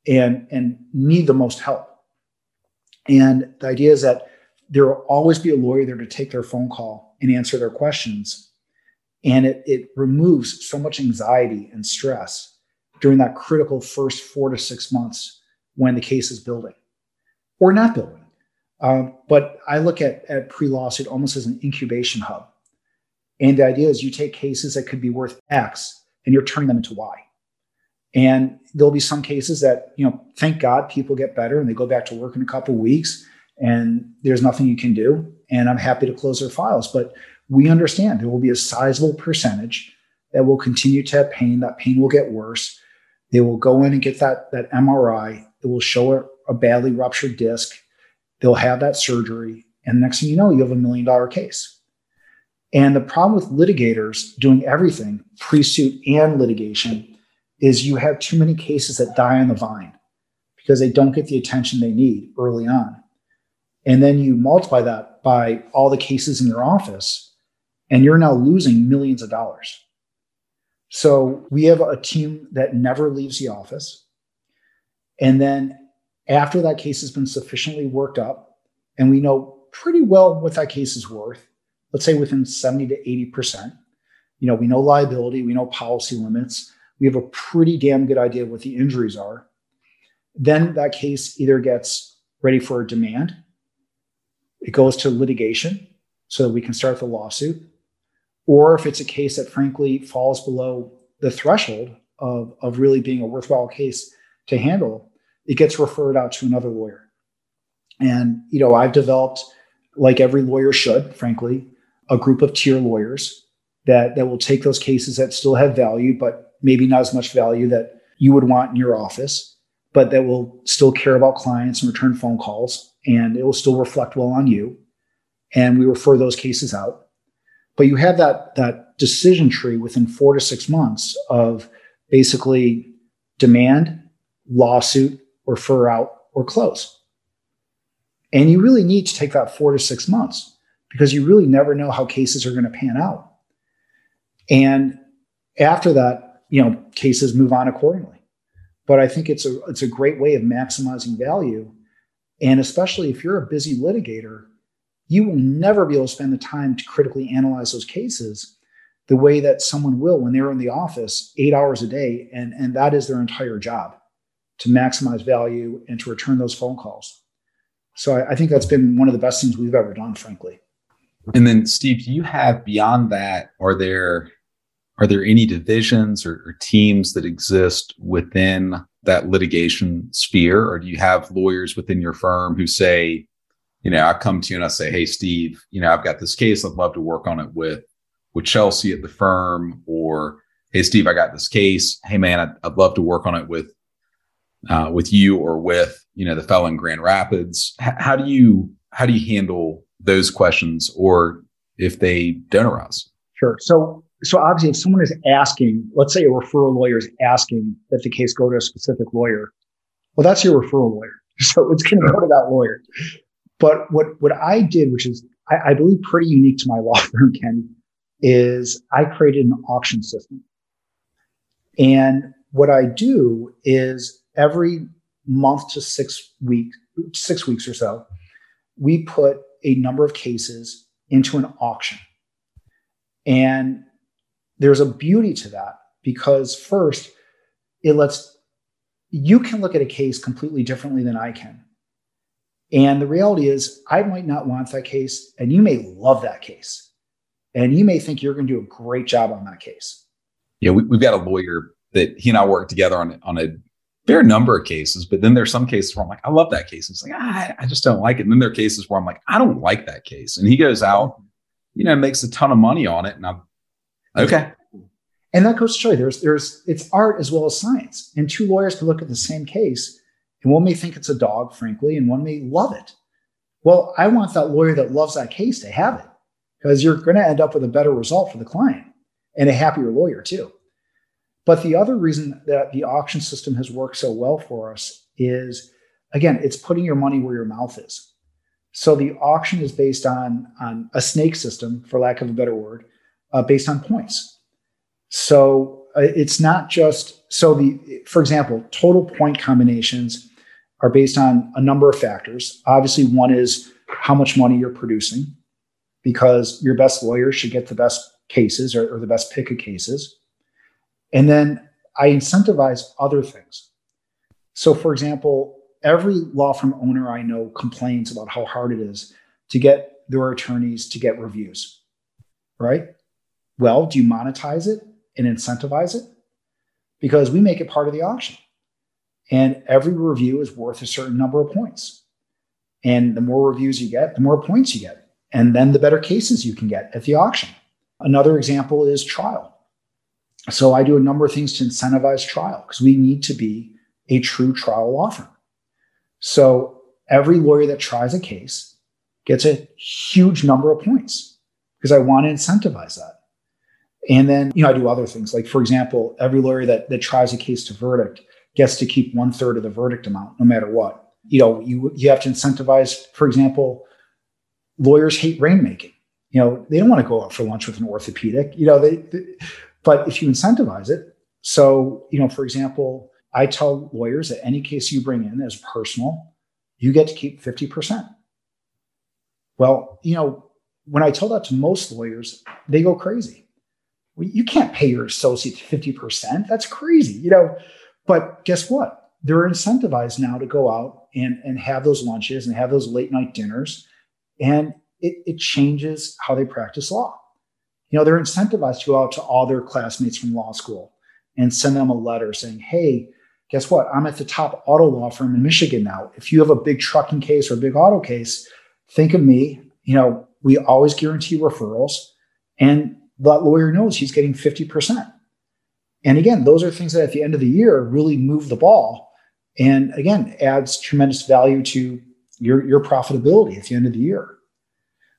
and and need the most help. And the idea is that there will always be a lawyer there to take their phone call and answer their questions. And it, it removes so much anxiety and stress during that critical first four to six months when the case is building or not building um, but I look at, at pre lawsuit almost as an incubation hub. And the idea is you take cases that could be worth X and you're turning them into Y. And there'll be some cases that, you know, thank God people get better and they go back to work in a couple weeks and there's nothing you can do. And I'm happy to close their files. But we understand there will be a sizable percentage that will continue to have pain. That pain will get worse. They will go in and get that, that MRI. It will show a, a badly ruptured disc They'll have that surgery. And next thing you know, you have a million dollar case. And the problem with litigators doing everything, pre suit and litigation, is you have too many cases that die on the vine because they don't get the attention they need early on. And then you multiply that by all the cases in your office, and you're now losing millions of dollars. So we have a team that never leaves the office. And then after that case has been sufficiently worked up and we know pretty well what that case is worth, let's say within 70 to 80%, you know, we know liability, we know policy limits, we have a pretty damn good idea what the injuries are. Then that case either gets ready for a demand, it goes to litigation so that we can start the lawsuit, or if it's a case that frankly falls below the threshold of, of really being a worthwhile case to handle, it gets referred out to another lawyer. And, you know, I've developed, like every lawyer should, frankly, a group of tier lawyers that, that will take those cases that still have value, but maybe not as much value that you would want in your office, but that will still care about clients and return phone calls. And it will still reflect well on you. And we refer those cases out. But you have that, that decision tree within four to six months of basically demand, lawsuit, refer out, or close. And you really need to take that four to six months because you really never know how cases are going to pan out. And after that, you know, cases move on accordingly. But I think it's a it's a great way of maximizing value. And especially if you're a busy litigator, you will never be able to spend the time to critically analyze those cases the way that someone will when they're in the office eight hours a day and, and that is their entire job to maximize value and to return those phone calls. So I, I think that's been one of the best things we've ever done, frankly. And then, Steve, do you have beyond that? Are there are there any divisions or, or, teams that exist within that litigation sphere, or do you have lawyers within your firm who say, you know, I come to you and I say, hey, Steve, you know, I've got this case. I'd love to work on it with with Chelsea at the firm, or hey, Steve, I got this case. Hey, man, I'd, I'd love to work on it with uh, with you or with you know the fellow in Grand Rapids. H- how do you how do you handle those questions, or if they don't arise? Sure. So so obviously, if someone is asking, let's say a referral lawyer is asking that the case go to a specific lawyer, well, that's your referral lawyer, so it's going to go to that lawyer. But what what I did, which is I, I believe pretty unique to my law firm, Ken, is I created an auction system. And what I do is every month to six weeks, six weeks or so, we put a number of cases into an auction. And there's a beauty to that because first, it lets you can look at a case completely differently than I can. And the reality is, I might not want that case, and you may love that case. And you may think you're going to do a great job on that case. Yeah, we, have got a lawyer that he and I work together on, on a fair number of cases, but then there's some cases where I'm like, I love that case. It's like, ah, I just don't like it. And then there are cases where I'm like, I don't like that case. And he goes out, you know, makes a ton of money on it. And I'm okay. And that goes to show you there's there's it's art as well as science. And two lawyers can look at the same case, and one may think it's a dog, frankly, and one may love it. Well, I want that lawyer that loves that case to have it because you're going to end up with a better result for the client and a happier lawyer too. But the other reason that the auction system has worked so well for us is again, it's putting your money where your mouth is. So the auction is based on, on a snake system, for lack of a better word, uh, based on points. So uh, it's not just so the for example, total point combinations are based on a number of factors. Obviously, one is how much money you're producing, because your best lawyer should get the best cases or, or the best pick of cases. And then I incentivize other things. So, for example, every law firm owner I know complains about how hard it is to get their attorneys to get reviews, right? Well, do you monetize it and incentivize it? Because we make it part of the auction. And every review is worth a certain number of points. And the more reviews you get, the more points you get. And then the better cases you can get at the auction. Another example is trial. So I do a number of things to incentivize trial because we need to be a true trial law firm. So every lawyer that tries a case gets a huge number of points because I want to incentivize that. And then, you know, I do other things. Like, for example, every lawyer that, that tries a case to verdict gets to keep one third of the verdict amount, no matter what. You know, you you have to incentivize, for example, lawyers hate rainmaking. You know, they don't want to go out for lunch with an orthopedic. You know, they, they but if you incentivize it, so you know, for example, I tell lawyers that any case you bring in as personal, you get to keep 50%. Well, you know, when I tell that to most lawyers, they go crazy you can't pay your associates 50%. That's crazy, you know. But guess what? They're incentivized now to go out and, and have those lunches and have those late night dinners. And it, it changes how they practice law. You know, they're incentivized to go out to all their classmates from law school and send them a letter saying, hey, guess what? I'm at the top auto law firm in Michigan now. If you have a big trucking case or a big auto case, think of me. You know, we always guarantee referrals. And that lawyer knows he's getting 50%. And again, those are things that at the end of the year really move the ball and again adds tremendous value to your, your profitability at the end of the year.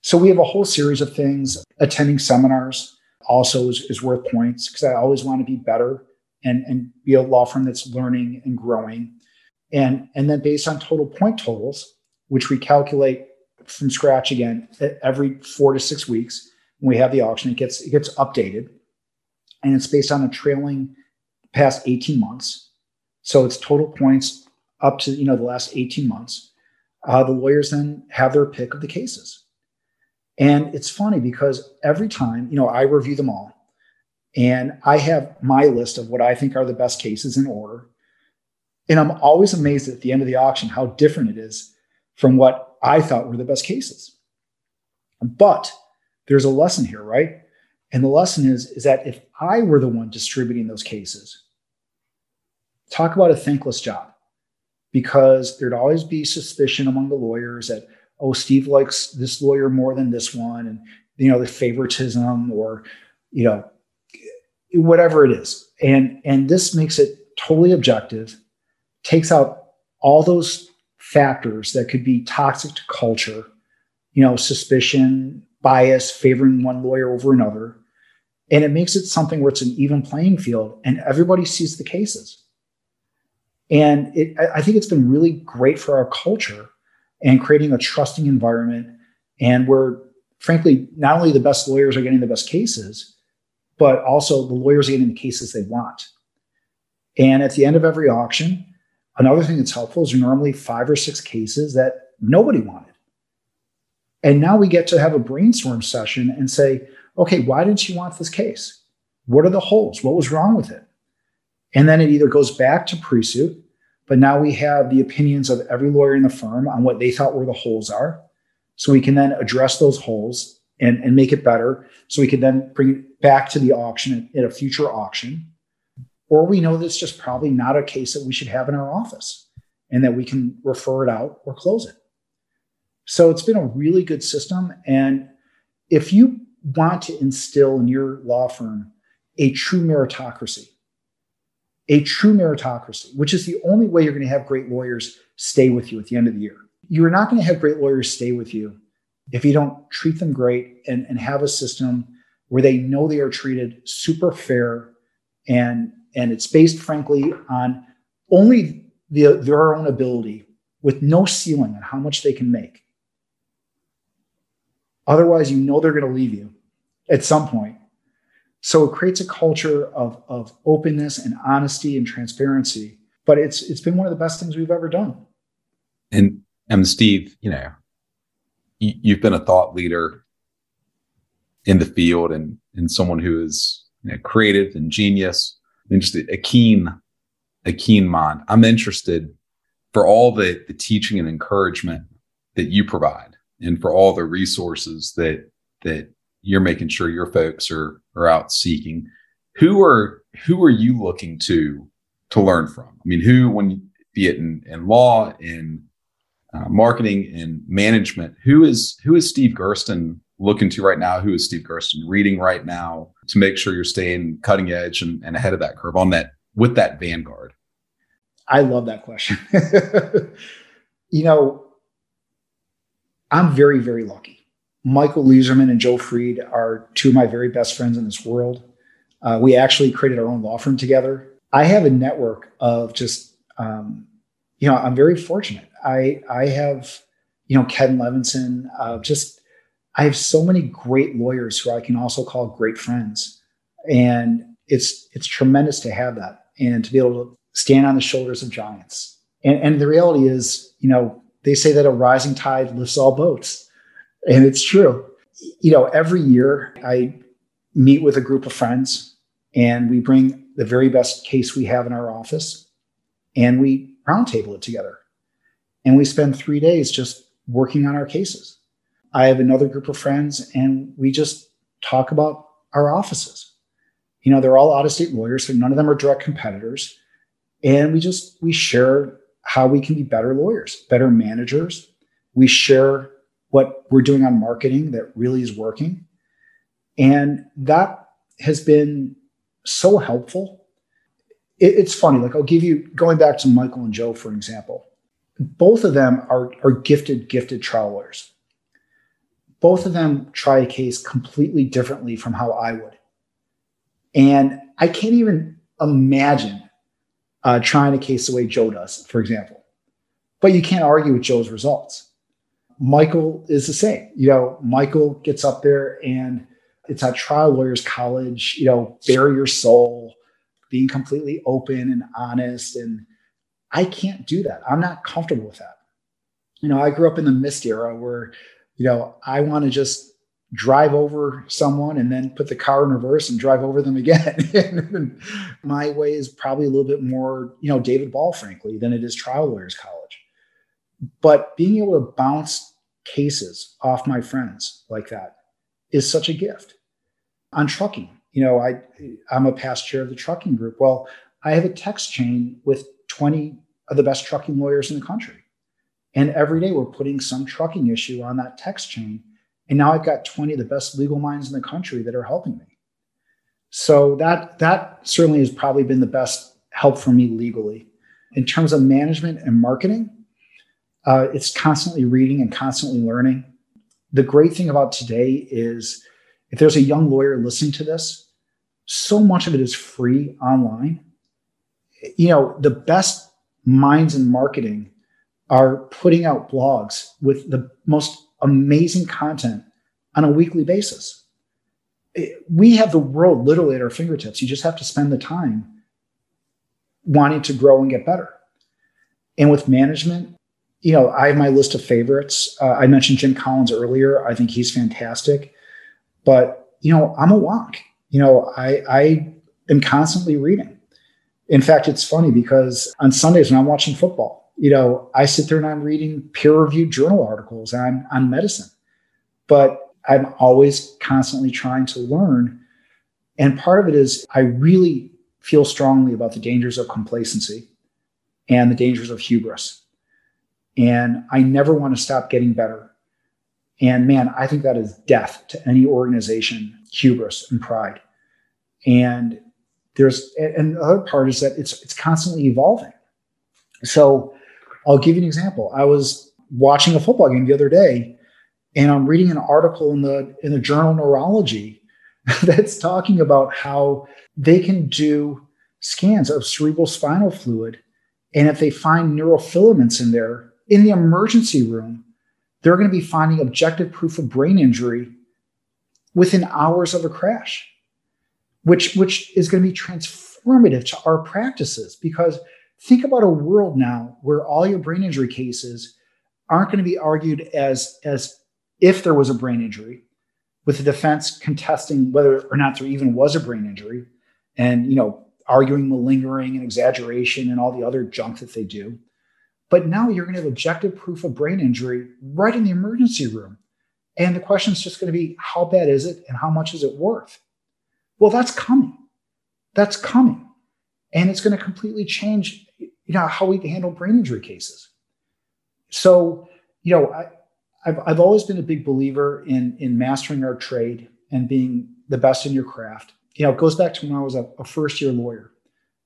So we have a whole series of things. Attending seminars also is, is worth points because I always want to be better and, and be a law firm that's learning and growing. And, and then based on total point totals, which we calculate from scratch again every four to six weeks, when we have the auction, it gets it gets updated, and it's based on a trailing past 18 months. So it's total points up to you know the last 18 months. Uh, the lawyers then have their pick of the cases, and it's funny because every time you know I review them all, and I have my list of what I think are the best cases in order, and I'm always amazed at the end of the auction how different it is from what I thought were the best cases. But there's a lesson here, right? And the lesson is, is that if I were the one distributing those cases, talk about a thankless job because there'd always be suspicion among the lawyers that, oh, Steve likes this lawyer more than this one, and you know, the favoritism or, you know, whatever it is. And and this makes it totally objective, takes out all those factors that could be toxic to culture, you know, suspicion, bias favoring one lawyer over another. And it makes it something where it's an even playing field and everybody sees the cases. And it, I think it's been really great for our culture and creating a trusting environment and where frankly, not only the best lawyers are getting the best cases, but also the lawyers are getting the cases they want. And at the end of every auction, another thing that's helpful is normally five or six cases that nobody wanted. And now we get to have a brainstorm session and say, okay, why didn't you want this case? What are the holes? What was wrong with it? And then it either goes back to pre suit, but now we have the opinions of every lawyer in the firm on what they thought where the holes are. So we can then address those holes and, and make it better. So we can then bring it back to the auction at, a future auction. Or we know that's just probably not a case that we should have in our office and that we can refer it out or close it. So it's been a really good system. And if you want to instill in your law firm a true meritocracy, a true meritocracy, which is the only way you're going to have great lawyers stay with you at the end of the year. You're not going to have great lawyers stay with you if you don't treat them great and, and have a system where they know they are treated super fair and and it's based frankly on only the, their own ability with no ceiling on how much they can make Otherwise, you know they're going to leave you at some point. So it creates a culture of, of openness and honesty and transparency. But it's it's been one of the best things we've ever done. And and Steve, you know, you, you've been a thought leader in the field and and someone who is you know, creative and genius and just a, a keen a keen mind. I'm interested for all the the teaching and encouragement that you provide and for all the resources that that you're making sure your folks are are out seeking. Who are who are you looking to to learn from? I mean who when be it in, in law in uh, marketing and management who is who is steve Gursten looking to right now? Who is steve Gursten reading right now to make sure you're staying cutting edge and, and ahead of that curve on that with that vanguard? I love that question. You know I'm very, very lucky. Michael Leizerman and Joe Fried are two of my very best friends in this world. Uh, we actually created our own law firm together. I have a network of just, um, you know, I'm very fortunate. I I have, you know, Ken Levinson. Uh, just, I have so many great lawyers who I can also call great friends, and it's it's tremendous to have that and to be able to stand on the shoulders of giants. And, and the reality is, you know, they say that a rising tide lifts all boats. And it's true. You know, every year I meet with a group of friends and we bring the very best case we have in our office and we roundtable it together. And we spend three days just working on our cases. I have another group of friends and we just talk about our offices. You know, they're all out of state lawyers, so none of them are direct competitors. And we just we share how we can be better lawyers, better managers. We share what we're doing on marketing that really is working. And that has been so helpful. It, it's funny, like I'll give you going back to Michael and Joe, for example. Both of them are, are gifted, gifted trial lawyers. Both of them try a case completely differently from how I would. And I can't even imagine uh, trying a case the way Joe does, for example. But you can't argue with Joe's results. Michael is the same. You know, Michael gets up there and it's at trial lawyers college, you know, bare your soul, being completely open and honest. And I can't do that. I'm not comfortable with that. You know, I grew up in the mist era where, you know, I want to just drive over someone and then put the car in reverse and drive over them again. my way is probably a little bit more, you know, David Ball, frankly, than it is trial lawyers college. But being able to bounce cases off my friends like that is such a gift. On trucking, you know, I I'm a past chair of the trucking group. Well, I have a text chain with 20 of the best trucking lawyers in the country. And every day we're putting some trucking issue on that text chain and now I've got 20 of the best legal minds in the country that are helping me. So that that certainly has probably been the best help for me legally. In terms of management and marketing, uh, it's constantly reading and constantly learning. The great thing about today is if there's a young lawyer listening to this, so much of it is free online. You know, the best minds in marketing are putting out blogs with the most amazing content on a weekly basis. We have the world literally at our fingertips. You just have to spend the time wanting to grow and get better. And with management, you know, I have my list of favorites. Uh, I mentioned Jim Collins earlier. I think he's fantastic. But, you know, I'm a wonk. You know, I, I am constantly reading. In fact, it's funny because on Sundays when I'm watching football, you know, I sit there and I'm reading peer reviewed journal articles on, on medicine. But I'm always constantly trying to learn. And part of it is I really feel strongly about the dangers of complacency and the dangers of hubris. And I never want to stop getting better. And man, I think that is death to any organization, hubris and pride. And there's and the other part is that it's it's constantly evolving. So I'll give you an example. I was watching a football game the other day, and I'm reading an article in the in the journal Neurology that's talking about how they can do scans of cerebral spinal fluid, and if they find neurofilaments in there in the emergency room, they're going to be finding objective proof of brain injury within hours of a crash which which is going to be transformative to our practices. Because think about a world now where all your brain injury cases aren't going to be argued as as if there was a brain injury with the defense contesting whether or not there even was a brain injury and you know arguing malingering and exaggeration and all the other junk that they do but now you're going to have objective proof of brain injury right in the emergency room and the question is just going to be how bad is it and how much is it worth well, that's coming. That's coming. And it's going to completely change you know, how we handle brain injury cases. So, you know, I, have I've always been a big believer in, in mastering our trade and being the best in your craft. You know, it goes back to when I was a, a first year lawyer.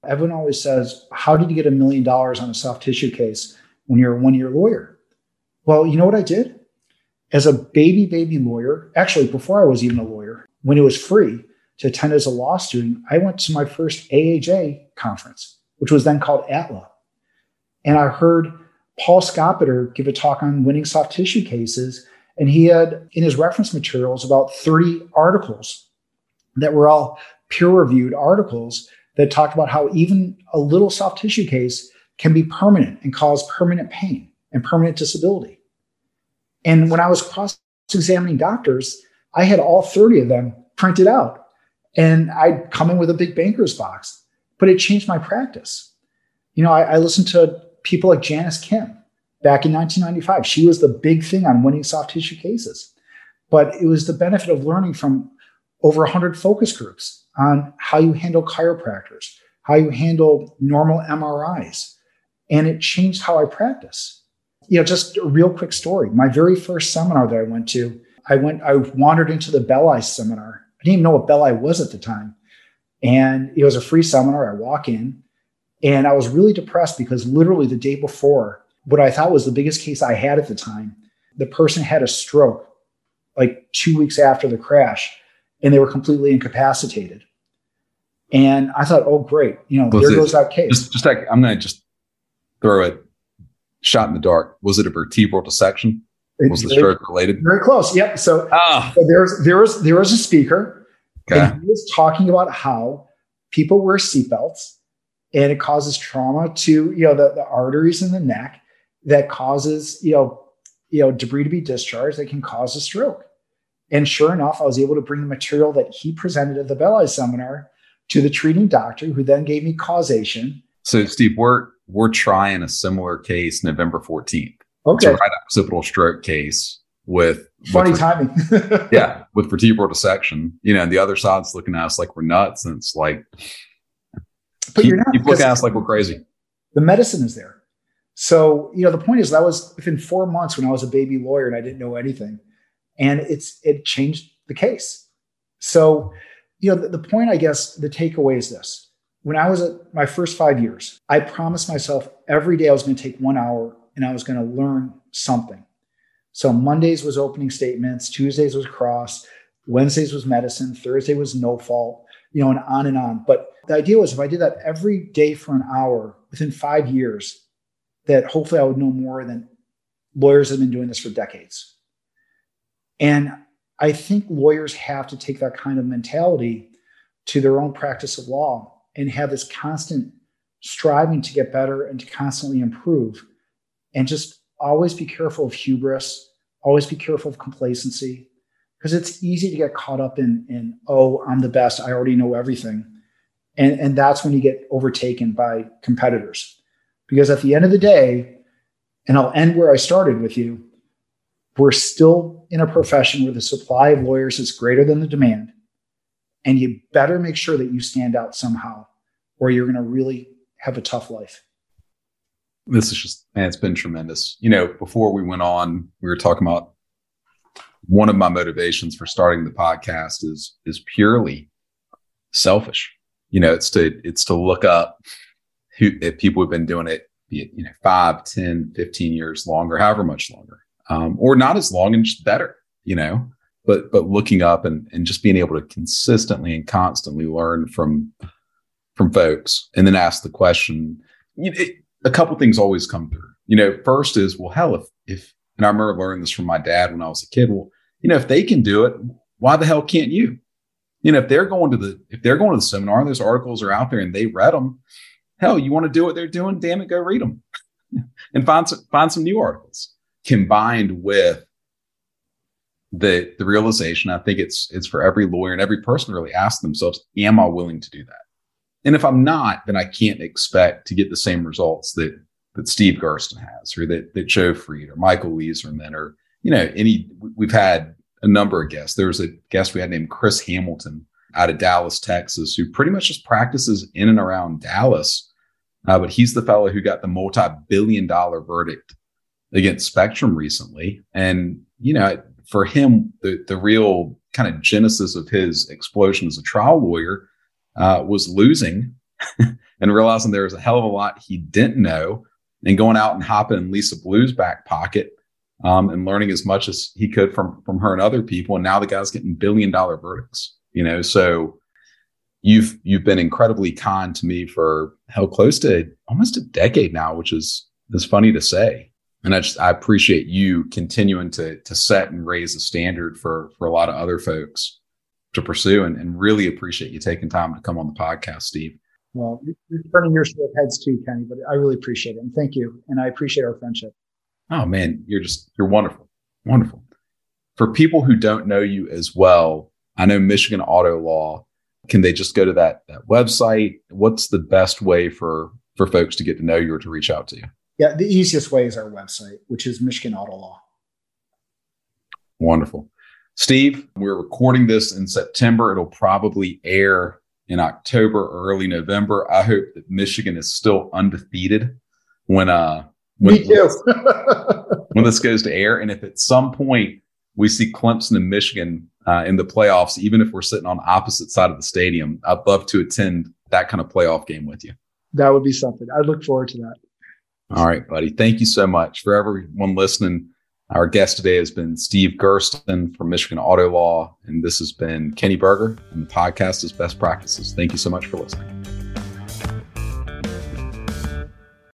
Everyone always says, How did you get a million dollars on a soft tissue case when you're a one year lawyer? Well, you know what I did? As a baby, baby lawyer, actually, before I was even a lawyer, when it was free, to attend as a law student, I went to my first AAJ conference, which was then called ATLA. And I heard Paul Scoptur give a talk on winning soft tissue cases. And he had in his reference materials about 30 articles that were all peer reviewed articles that talked about how even a little soft tissue case can be permanent and cause permanent pain and permanent disability. And when I was cross examining doctors, I had all 30 of them printed out and I'd come in with a big banker's box, but it changed my practice. You know, I, I listened to people like Janice Kim back in 1995. She was the big thing on winning soft tissue cases. But it was the benefit of learning from over 100 focus groups on how you handle chiropractors, how you handle normal MRIs. And it changed how I practice. You know, just a real quick story. My very first seminar that I went to, I went, I wandered into the Bell Belli seminar I didn't even know what Bell Belli was at the time. And it was a free seminar. I walk in and I was really depressed because literally the day before, what I thought was the biggest case I had at the time, the person had a stroke like two weeks after the crash and they were completely incapacitated. And I thought, oh, great. You know, was there it, goes that case. Just, just like, I'm going to just throw it shot in the dark. Was it a vertebral dissection? was the stroke related? Very close. Yep. So, oh. so there's there was there was a speaker, okay. and he was talking about how people wear seatbelts, and it causes trauma to you know the, the arteries in the neck that causes you know you know debris to be discharged that can cause a stroke. And sure enough, I was able to bring the material that he presented at the Belli seminar to the treating doctor, who then gave me causation. So, Steve, we're we're trying a similar case November 14th. Okay. It's a right occipital stroke case with funny with, timing. yeah, with vertebral dissection. You know, and the other side's looking at us like we're nuts, and it's like, but keep, you're not. Keep looking at us like we're crazy. The medicine is there. So you know, the point is that was within four months when I was a baby lawyer and I didn't know anything, and it's it changed the case. So you know, the, the point I guess the takeaway is this: when I was at my first five years, I promised myself every day I was going to take one hour and I was going to learn something. So Mondays was opening statements, Tuesdays was cross, Wednesdays was medicine, Thursday was no fault, you know, and on and on. But the idea was if I did that every day for an hour within five years, that hopefully I would know more than lawyers have been doing this for decades. And I think lawyers have to take that kind of mentality to their own practice of law and have this constant striving to get better and to constantly improve. And just always be careful of hubris always be careful of complacency because it's easy to get caught up in in oh i'm the best i already know everything. And and that's when you get overtaken by competitors. Because at the end of the day and i'll end where i started with you we're still in a profession where the supply of lawyers is greater than the demand and you better make sure that you stand out somehow or you're going to really have a tough life. This is just man it's been tremendous. You know before we went on we were talking about one of my motivations for starting the podcast is is purely selfish. You know it's to it's to look up who if people have been doing it you know 5 10 15 years longer however much longer um, or not as long and just better you know but but looking up and and just being able to consistently and constantly learn from from folks and then ask the question you know, it, a couple things always come through. You know, first is, well, hell, if, if, and I remember learning this from my dad when I was a kid. Well, you know, if they can do it, why the hell can't you? You know, if they're going to the, if they're going to the seminar, and those articles are out there and they read them, hell, you want to do what they're doing? Damn it, go read them and find some, find some new articles combined with the, the realization. I think it's, it's for every lawyer and every person really ask themselves, am I willing to do that? And if I'm not, then I can't expect to get the same results that that Steve Gursten has, or that that Joe Fried, or Michael Leizerman, or you know, any. We've had a number of guests. There was a guest we had named Chris Hamilton out of Dallas, Texas, who pretty much just practices in and around Dallas. Uh, but he's the fellow who got the multi-billion-dollar verdict against Spectrum recently, and you know, for him, the the real kind of genesis of his explosion as a trial lawyer uh, was losing and realizing there was a hell of a lot he didn't know and going out and hopping in Lisa Blue's back pocket um, and learning as much as he could from from her and other people. And now the guy's getting billion dollar verdicts, you know. So you've you've been incredibly kind to me for how close to almost a decade now, which is is funny to say. And I just I appreciate you continuing to to set and raise a standard for for a lot of other folks to pursue and, and really appreciate you taking time to come on the podcast, Steve. Well, you're turning your heads too, Kenny, but I really appreciate it. And thank you. And I appreciate our friendship. Oh man, you're just, you're wonderful. Wonderful. For people who don't know you as well, I know Michigan Auto Law. Can they just go to that, that website? What's the best way for, for folks to get to know you or to reach out to you? Yeah, the easiest way is our website, which is Michigan Auto Law. Wonderful. Steve, we're recording this in September. It'll probably air in October or early November. I hope that Michigan is still undefeated when uh when, Me too. when this goes to air. And if at some point we see Clemson and Michigan uh, in the playoffs, even if we're sitting on opposite side of the stadium, I'd love to attend that kind of playoff game with you. That would be something. I look forward to that. All right, buddy. Thank you so much for everyone listening. Our guest today has been Steve Gursten from Michigan Auto Law, and this has been Kenny Berger, and the podcast is Best Practices. Thank you so much for listening.